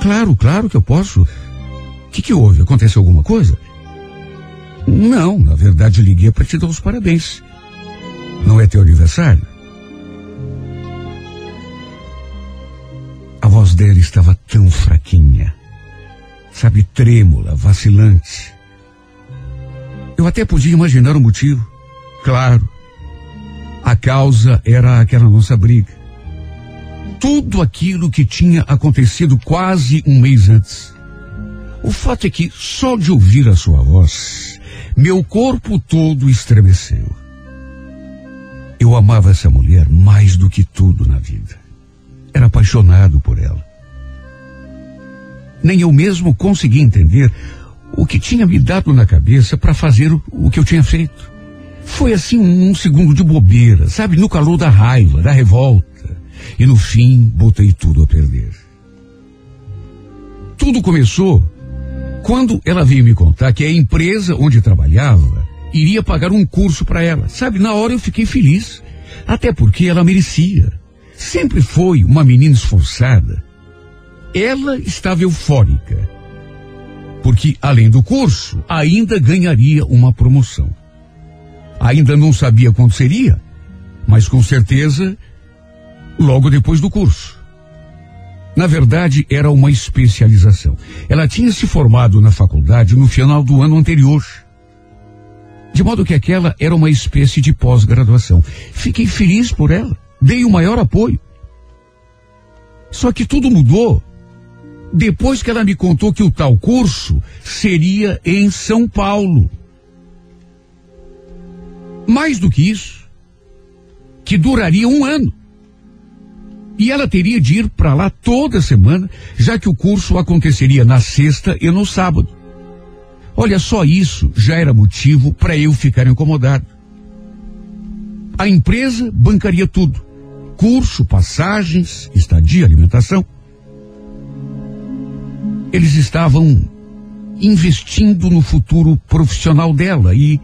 Claro, claro que eu posso. O que, que houve? Aconteceu alguma coisa? Não, na verdade liguei para te dar os parabéns. Não é teu aniversário? A voz dela estava tão fraquinha, sabe, trêmula, vacilante. Eu até podia imaginar o motivo. Claro, a causa era aquela nossa briga. Tudo aquilo que tinha acontecido quase um mês antes. O fato é que só de ouvir a sua voz, meu corpo todo estremeceu. Eu amava essa mulher mais do que tudo na vida. Era apaixonado por ela. Nem eu mesmo consegui entender o que tinha me dado na cabeça para fazer o, o que eu tinha feito. Foi assim um segundo de bobeira, sabe? No calor da raiva, da revolta. E no fim, botei tudo a perder. Tudo começou quando ela veio me contar que a empresa onde trabalhava iria pagar um curso para ela. Sabe, na hora eu fiquei feliz. Até porque ela merecia. Sempre foi uma menina esforçada. Ela estava eufórica. Porque, além do curso, ainda ganharia uma promoção. Ainda não sabia quando seria, mas com certeza logo depois do curso. Na verdade, era uma especialização. Ela tinha se formado na faculdade no final do ano anterior. De modo que aquela era uma espécie de pós-graduação. Fiquei feliz por ela. Dei o maior apoio. Só que tudo mudou depois que ela me contou que o tal curso seria em São Paulo. Mais do que isso, que duraria um ano. E ela teria de ir para lá toda semana, já que o curso aconteceria na sexta e no sábado. Olha, só isso já era motivo para eu ficar incomodado. A empresa bancaria tudo: curso, passagens, estadia, alimentação. Eles estavam investindo no futuro profissional dela e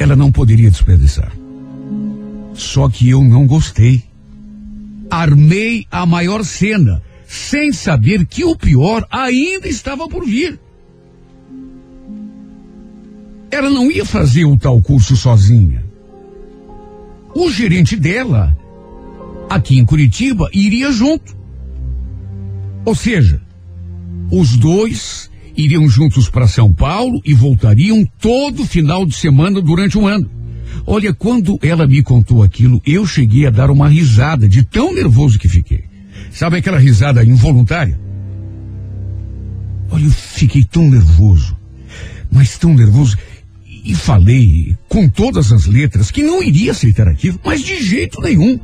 ela não poderia desperdiçar. Só que eu não gostei. Armei a maior cena, sem saber que o pior ainda estava por vir. Ela não ia fazer o tal curso sozinha. O gerente dela, aqui em Curitiba, iria junto. Ou seja, os dois iriam juntos para São Paulo e voltariam todo final de semana durante um ano. Olha, quando ela me contou aquilo, eu cheguei a dar uma risada de tão nervoso que fiquei. Sabe aquela risada involuntária? Olha, eu fiquei tão nervoso, mas tão nervoso, e falei com todas as letras que não iria aceitar aquilo, mas de jeito nenhum.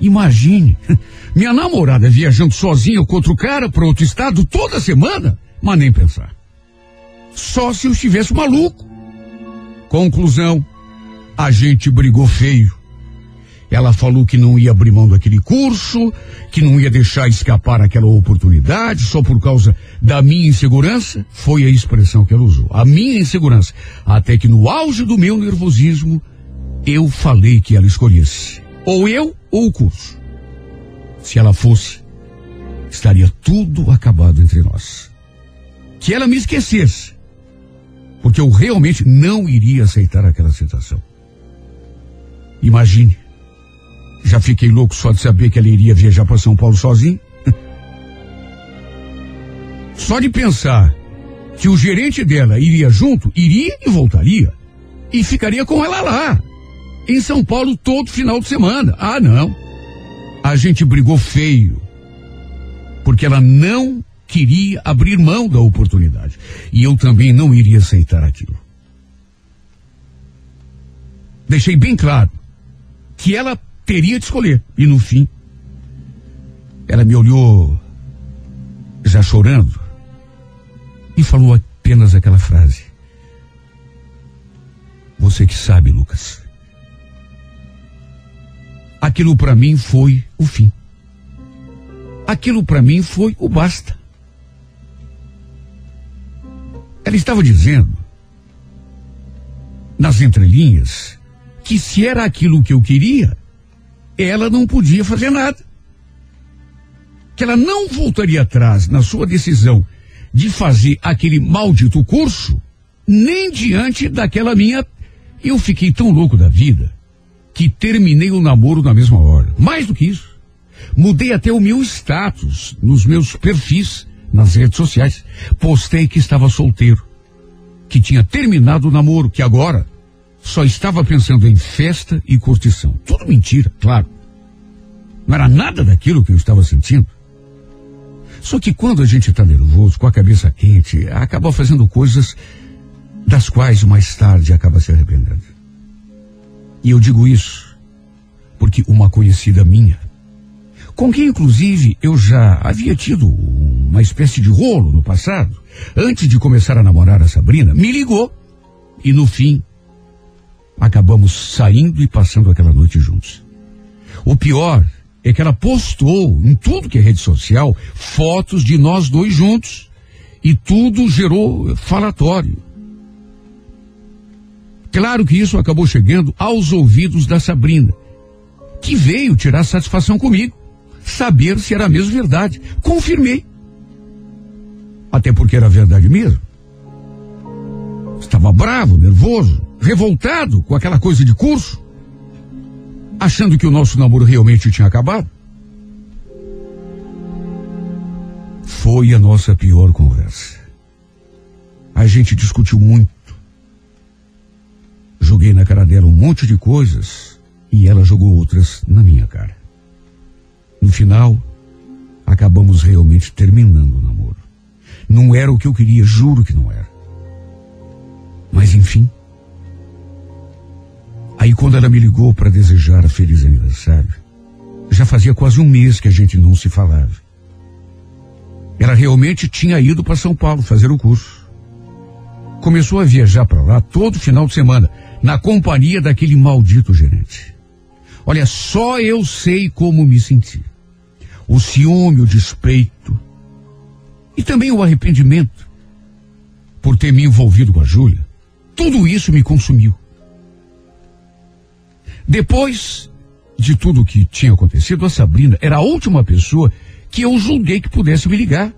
Imagine, minha namorada viajando sozinha com outro cara para outro estado toda semana. Mas nem pensar. Só se eu estivesse maluco. Conclusão: a gente brigou feio. Ela falou que não ia abrir mão daquele curso, que não ia deixar escapar aquela oportunidade só por causa da minha insegurança. Foi a expressão que ela usou. A minha insegurança. Até que no auge do meu nervosismo, eu falei que ela escolhesse. Ou eu ou o curso. Se ela fosse, estaria tudo acabado entre nós que ela me esquecesse. Porque eu realmente não iria aceitar aquela situação. Imagine. Já fiquei louco só de saber que ela iria viajar para São Paulo sozinha. Só de pensar que o gerente dela iria junto, iria e voltaria. E ficaria com ela lá. Em São Paulo todo final de semana. Ah, não. A gente brigou feio. Porque ela não queria abrir mão da oportunidade. E eu também não iria aceitar aquilo. Deixei bem claro que ela teria de escolher. E no fim, ela me olhou já chorando e falou apenas aquela frase. Você que sabe, Lucas. Aquilo para mim foi o fim. Aquilo para mim foi o basta. Ela estava dizendo, nas entrelinhas, que se era aquilo que eu queria, ela não podia fazer nada. Que ela não voltaria atrás na sua decisão de fazer aquele maldito curso, nem diante daquela minha. Eu fiquei tão louco da vida que terminei o namoro na mesma hora. Mais do que isso, mudei até o meu status nos meus perfis nas redes sociais. Postei que estava solteiro, que tinha terminado o namoro, que agora só estava pensando em festa e curtição. Tudo mentira, claro. Não era nada daquilo que eu estava sentindo. Só que quando a gente está nervoso, com a cabeça quente, acaba fazendo coisas das quais mais tarde acaba se arrependendo. E eu digo isso porque uma conhecida minha, com quem inclusive eu já havia tido uma espécie de rolo no passado, antes de começar a namorar a Sabrina, me ligou e no fim acabamos saindo e passando aquela noite juntos. O pior é que ela postou em tudo que é rede social fotos de nós dois juntos e tudo gerou falatório. Claro que isso acabou chegando aos ouvidos da Sabrina, que veio tirar satisfação comigo, saber se era mesmo verdade. Confirmei. Até porque era verdade mesmo. Estava bravo, nervoso, revoltado com aquela coisa de curso, achando que o nosso namoro realmente tinha acabado. Foi a nossa pior conversa. A gente discutiu muito Joguei na cara dela um monte de coisas e ela jogou outras na minha cara. No final, acabamos realmente terminando o namoro. Não era o que eu queria, juro que não era. Mas enfim. Aí quando ela me ligou para desejar feliz aniversário, já fazia quase um mês que a gente não se falava. Ela realmente tinha ido para São Paulo fazer o curso. Começou a viajar para lá todo final de semana na companhia daquele maldito gerente. Olha, só eu sei como me senti. O ciúme, o despeito e também o arrependimento por ter me envolvido com a Júlia. Tudo isso me consumiu. Depois de tudo o que tinha acontecido, a Sabrina era a última pessoa que eu julguei que pudesse me ligar.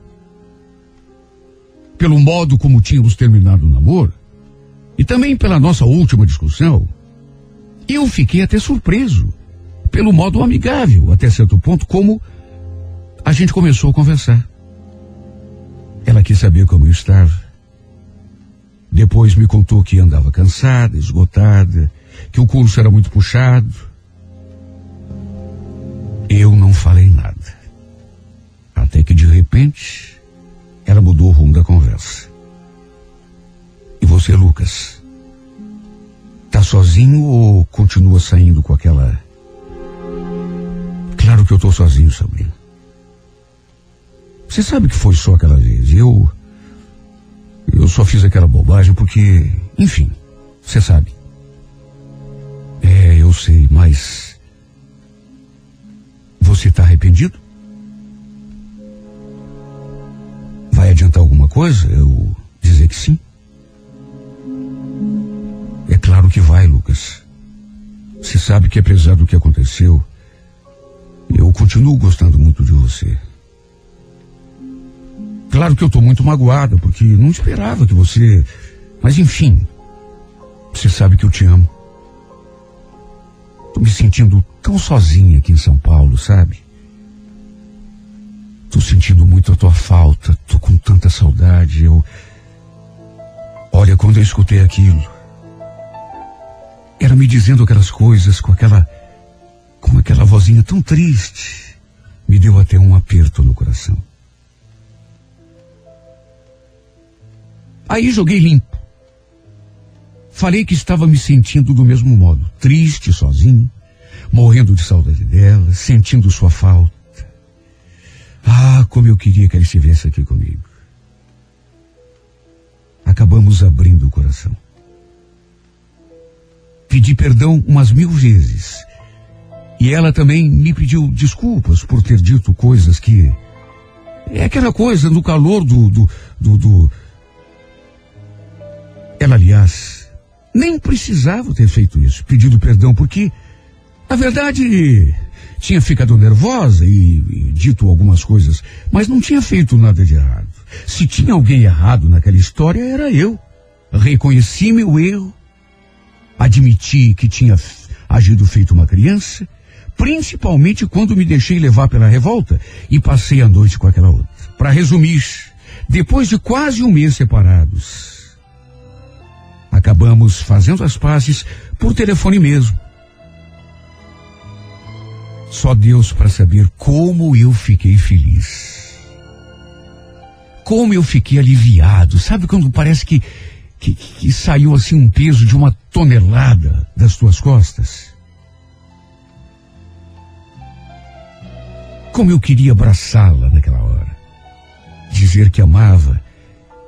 Pelo modo como tínhamos terminado o namoro, e também pela nossa última discussão, eu fiquei até surpreso pelo modo amigável, até certo ponto, como a gente começou a conversar. Ela quis saber como eu estava. Depois me contou que andava cansada, esgotada, que o curso era muito puxado. Eu não falei nada. Até que de repente, ela mudou o rumo da conversa. E você, Lucas? Tá sozinho ou continua saindo com aquela. Claro que eu tô sozinho, Sabrina. Você sabe que foi só aquela vez. Eu. Eu só fiz aquela bobagem porque. Enfim, você sabe. É, eu sei, mas. Você tá arrependido? Vai adiantar alguma coisa? Eu dizer que sim? É claro que vai, Lucas. Você sabe que apesar do que aconteceu, eu continuo gostando muito de você. Claro que eu estou muito magoada, porque não esperava que você. Mas enfim, você sabe que eu te amo. Estou me sentindo tão sozinha aqui em São Paulo, sabe? Estou sentindo muito a tua falta, estou com tanta saudade. Eu. Olha, quando eu escutei aquilo, era me dizendo aquelas coisas com aquela. com aquela vozinha tão triste. Me deu até um aperto no coração. Aí joguei limpo. Falei que estava me sentindo do mesmo modo, triste, sozinho, morrendo de saudade dela, sentindo sua falta. Ah, como eu queria que ela estivesse aqui comigo. Acabamos abrindo o coração. Pedi perdão umas mil vezes. E ela também me pediu desculpas por ter dito coisas que. É aquela coisa no calor do. do, do, do... Ela, aliás, nem precisava ter feito isso, pedido perdão, porque, na verdade, tinha ficado nervosa e, e dito algumas coisas, mas não tinha feito nada de errado. Se tinha alguém errado naquela história, era eu. Reconheci meu erro Admiti que tinha agido feito uma criança, principalmente quando me deixei levar pela revolta e passei a noite com aquela outra. Para resumir, depois de quase um mês separados, acabamos fazendo as pazes por telefone mesmo. Só Deus para saber como eu fiquei feliz. Como eu fiquei aliviado. Sabe quando parece que, que, que saiu assim um peso de uma tonelada das tuas costas? Como eu queria abraçá-la naquela hora. Dizer que amava,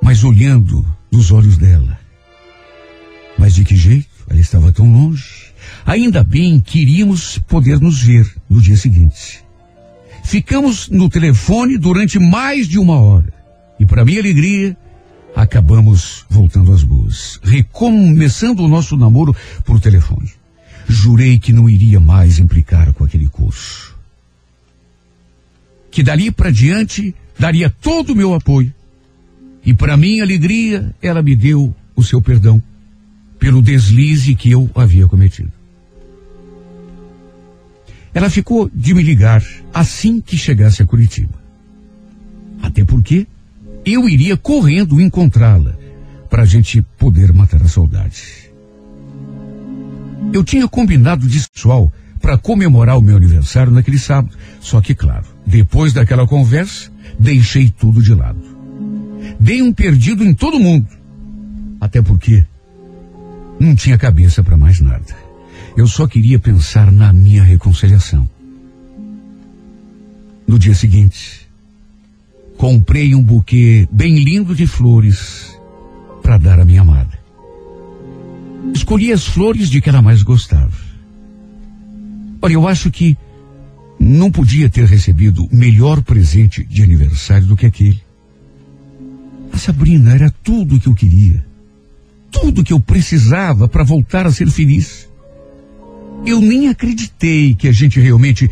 mas olhando nos olhos dela. Mas de que jeito? Ela estava tão longe. Ainda bem que iríamos poder nos ver no dia seguinte. Ficamos no telefone durante mais de uma hora. E para minha alegria, acabamos voltando às boas. Recomeçando o nosso namoro por telefone. Jurei que não iria mais implicar com aquele curso. Que dali para diante daria todo o meu apoio. E para minha alegria, ela me deu o seu perdão pelo deslize que eu havia cometido. Ela ficou de me ligar assim que chegasse a Curitiba. Até porque eu iria correndo encontrá-la para a gente poder matar a saudade. Eu tinha combinado de pessoal para comemorar o meu aniversário naquele sábado, só que claro, depois daquela conversa, deixei tudo de lado. Dei um perdido em todo mundo. Até porque não tinha cabeça para mais nada. Eu só queria pensar na minha reconciliação. No dia seguinte, comprei um buquê bem lindo de flores para dar à minha amada. Escolhi as flores de que ela mais gostava. Olha, eu acho que não podia ter recebido melhor presente de aniversário do que aquele. A Sabrina era tudo o que eu queria tudo que eu precisava para voltar a ser feliz. Eu nem acreditei que a gente realmente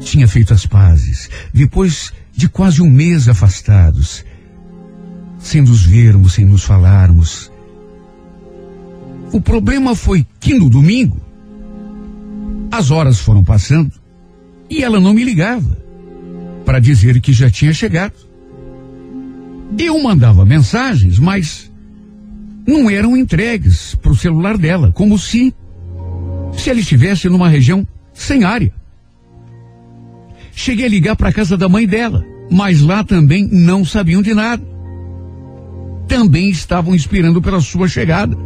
tinha feito as pazes, depois de quase um mês afastados, sem nos vermos, sem nos falarmos. O problema foi que no domingo, as horas foram passando e ela não me ligava para dizer que já tinha chegado. Eu mandava mensagens, mas não eram entregues para o celular dela, como se se ela estivesse numa região sem área. Cheguei a ligar para a casa da mãe dela, mas lá também não sabiam de nada. Também estavam esperando pela sua chegada.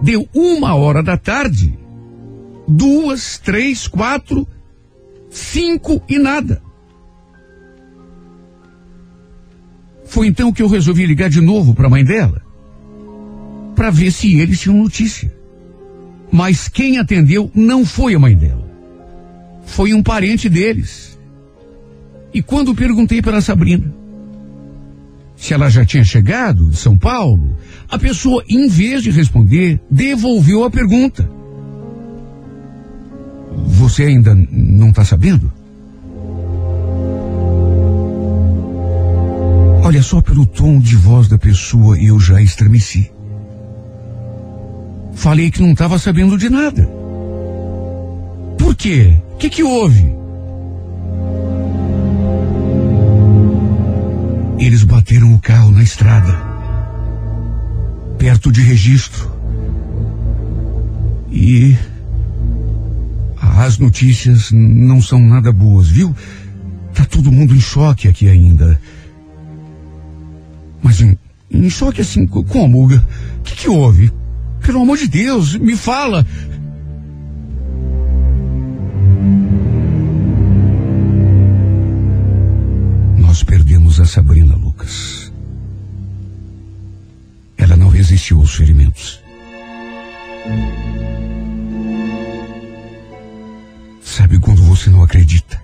Deu uma hora da tarde, duas, três, quatro, cinco e nada. Foi então que eu resolvi ligar de novo para a mãe dela para ver se eles tinham notícia. Mas quem atendeu não foi a mãe dela. Foi um parente deles. E quando perguntei para a Sabrina se ela já tinha chegado de São Paulo, a pessoa, em vez de responder, devolveu a pergunta. Você ainda não está sabendo? Olha só pelo tom de voz da pessoa, eu já estremeci. Falei que não estava sabendo de nada. Por quê? O que, que houve? Eles bateram o carro na estrada, perto de registro. E as notícias não são nada boas, viu? Tá todo mundo em choque aqui ainda. Mas em, em choque assim, como? O que, que houve? Pelo amor de Deus, me fala. Nós perdemos a Sabrina, Lucas. Ela não resistiu aos ferimentos. Sabe quando você não acredita?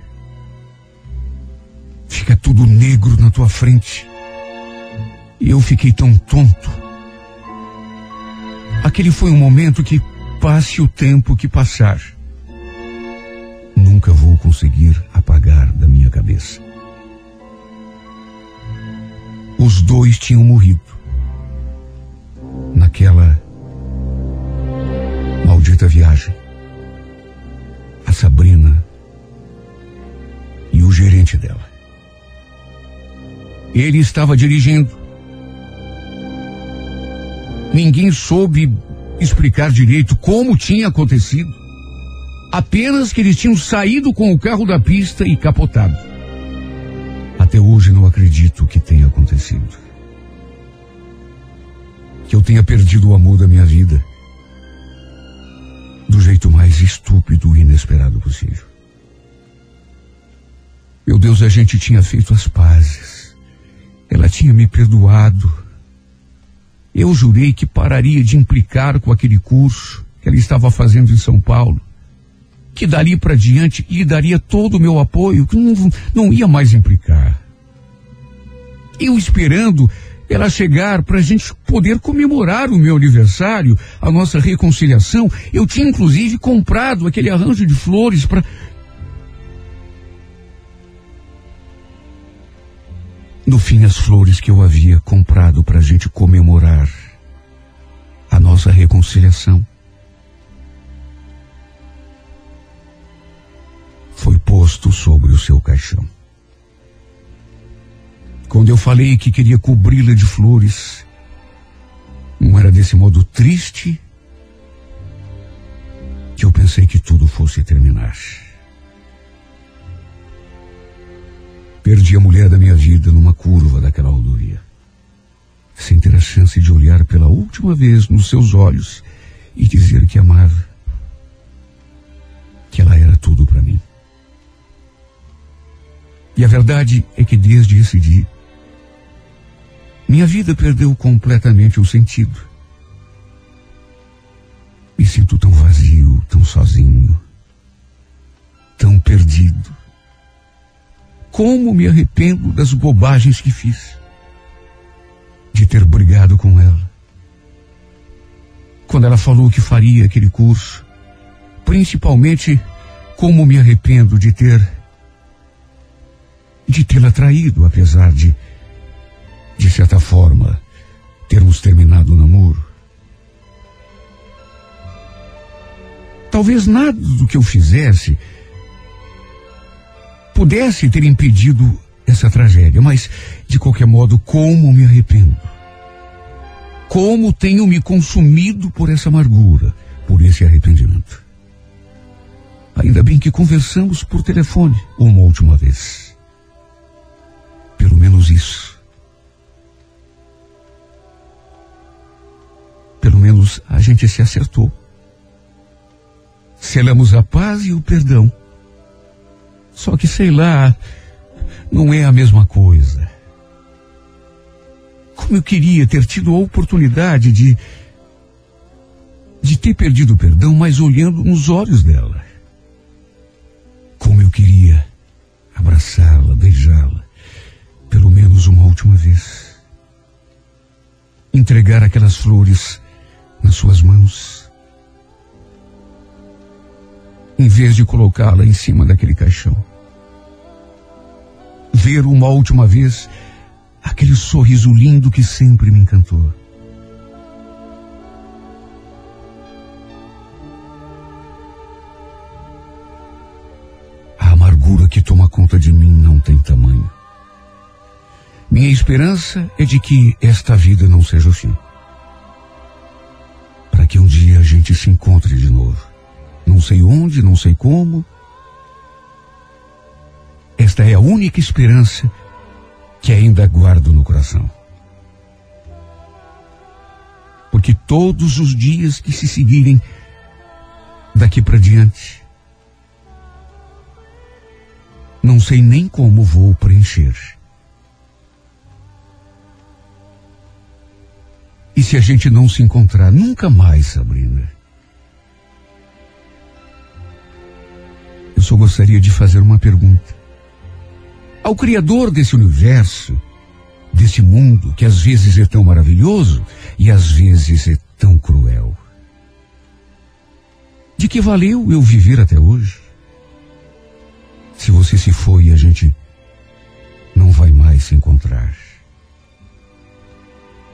Fica tudo negro na tua frente. E eu fiquei tão tonto. Aquele foi um momento que, passe o tempo que passar, nunca vou conseguir apagar da minha cabeça. Os dois tinham morrido naquela maldita viagem. A Sabrina e o gerente dela. Ele estava dirigindo Ninguém soube explicar direito como tinha acontecido. Apenas que eles tinham saído com o carro da pista e capotado. Até hoje não acredito que tenha acontecido. Que eu tenha perdido o amor da minha vida. Do jeito mais estúpido e inesperado possível. Meu Deus, a gente tinha feito as pazes. Ela tinha me perdoado. Eu jurei que pararia de implicar com aquele curso que ela estava fazendo em São Paulo. Que dali para diante lhe daria todo o meu apoio, que não, não ia mais implicar. Eu esperando ela chegar para a gente poder comemorar o meu aniversário, a nossa reconciliação. Eu tinha inclusive comprado aquele arranjo de flores para No fim, as flores que eu havia comprado para a gente comemorar a nossa reconciliação foi posto sobre o seu caixão. Quando eu falei que queria cobri-la de flores, não era desse modo triste que eu pensei que tudo fosse terminar. Perdi a mulher da minha vida numa curva daquela rodovia. Sem ter a chance de olhar pela última vez nos seus olhos e dizer que amava. Que ela era tudo para mim. E a verdade é que desde esse dia, minha vida perdeu completamente o sentido. Me sinto tão vazio, tão sozinho, tão perdido. Como me arrependo das bobagens que fiz. De ter brigado com ela. Quando ela falou que faria aquele curso. Principalmente, como me arrependo de ter. de tê-la traído, apesar de. de certa forma, termos terminado o namoro. Talvez nada do que eu fizesse pudesse ter impedido essa tragédia, mas, de qualquer modo, como me arrependo. Como tenho me consumido por essa amargura, por esse arrependimento. Ainda bem que conversamos por telefone uma última vez. Pelo menos isso. Pelo menos a gente se acertou. Selamos a paz e o perdão. Só que sei lá, não é a mesma coisa. Como eu queria ter tido a oportunidade de de ter perdido o perdão, mas olhando nos olhos dela. Como eu queria abraçá-la, beijá-la, pelo menos uma última vez. Entregar aquelas flores nas suas mãos. Em vez de colocá-la em cima daquele caixão. Ver uma última vez aquele sorriso lindo que sempre me encantou. A amargura que toma conta de mim não tem tamanho. Minha esperança é de que esta vida não seja o fim. Para que um dia a gente se encontre de novo. Não sei onde, não sei como. Esta é a única esperança que ainda guardo no coração. Porque todos os dias que se seguirem daqui para diante, não sei nem como vou preencher. E se a gente não se encontrar nunca mais, Sabrina? Só gostaria de fazer uma pergunta. Ao Criador desse universo, desse mundo que às vezes é tão maravilhoso e às vezes é tão cruel. De que valeu eu viver até hoje? Se você se foi a gente não vai mais se encontrar.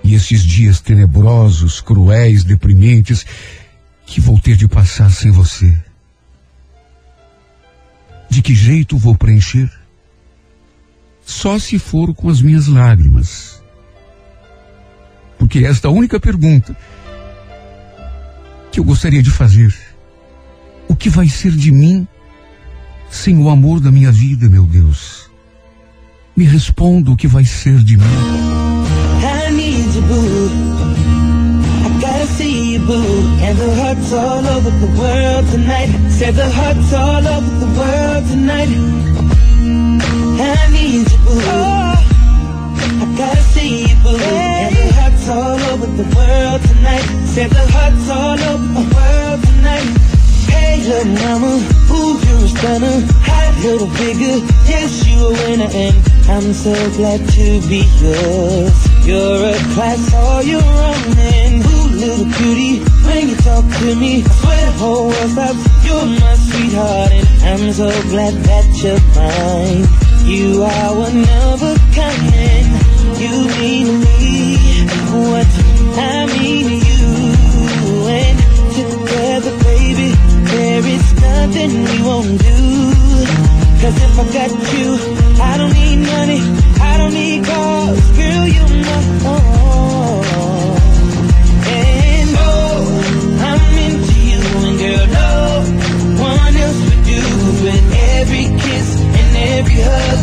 E esses dias tenebrosos, cruéis, deprimentes, que vou ter de passar sem você. De que jeito vou preencher? Só se for com as minhas lágrimas. Porque esta é a única pergunta que eu gostaria de fazer. O que vai ser de mim sem o amor da minha vida, meu Deus? Me responda o que vai ser de mim. See you, boo. And the hearts all over the world tonight. Said the hearts all over the world tonight. I need you, boo. I gotta see you, boo. And the hearts all over the world tonight. Said the hearts all over the world tonight. Hey, little mama, ooh, you're a stunner. Hot little figure, yes, you a winner, and I'm so glad to be yours. You're a class all your own, little cutie, when you talk to me, I swear the whole world stops. You're my sweetheart, and I'm so glad that you're mine. You are one of a kind, you mean me what I mean to you, and together, baby, there is nothing we won't do. Cause if I got you, I don't need money, I don't need cars, girl, you're my all. With every kiss and every hug,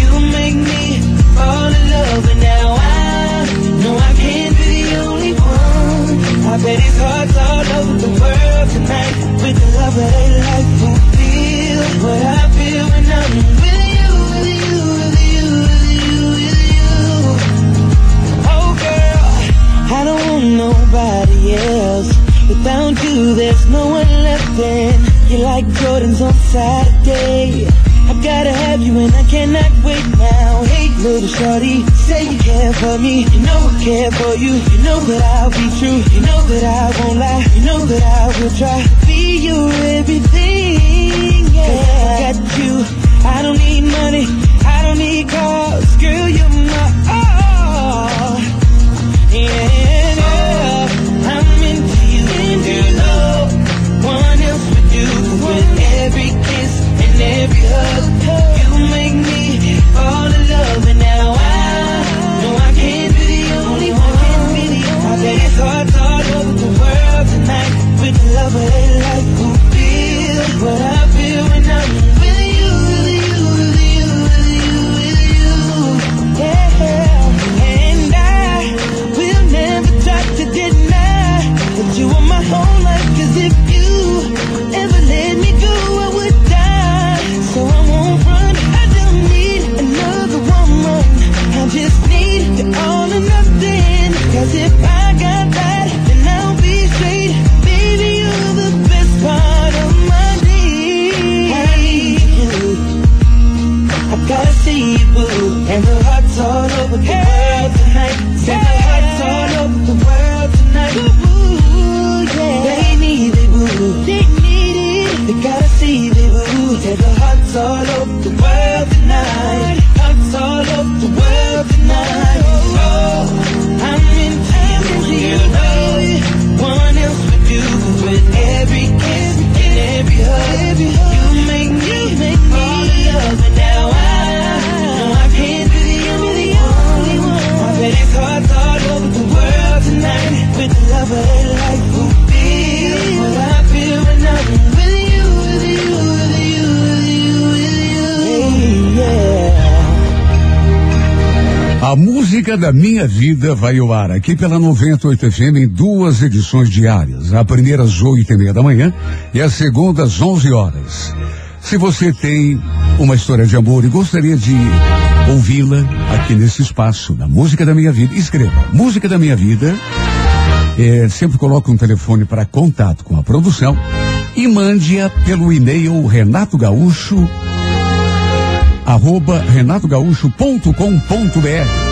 you make me fall in love, and now I know I can't be the only one. I bet it's hearts all over the world tonight with the love that they like who feel what I feel when I'm with you, with you, with you, with you, with you. Oh girl, I don't want nobody else. Without you, there's no one left and you're like Jordan's on Saturday. I gotta have you and I cannot wait now. Hey, little shorty, say you care for me. You know I care for you. You know that I'll be true. You know that I won't lie. You know that I will try to be your everything. Yeah. I got you. I don't need money. I don't need cars. Girl, you're my all. Yeah, vida vai ao ar aqui pela 98 FM em duas edições diárias. A primeira às oito e meia da manhã e a segunda às 11 horas. Se você tem uma história de amor e gostaria de ouvi-la aqui nesse espaço da música da minha vida, escreva música da minha vida. É, sempre coloque um telefone para contato com a produção e mande-a pelo e-mail Renato Gaúcho arroba renatogaúcho.com.br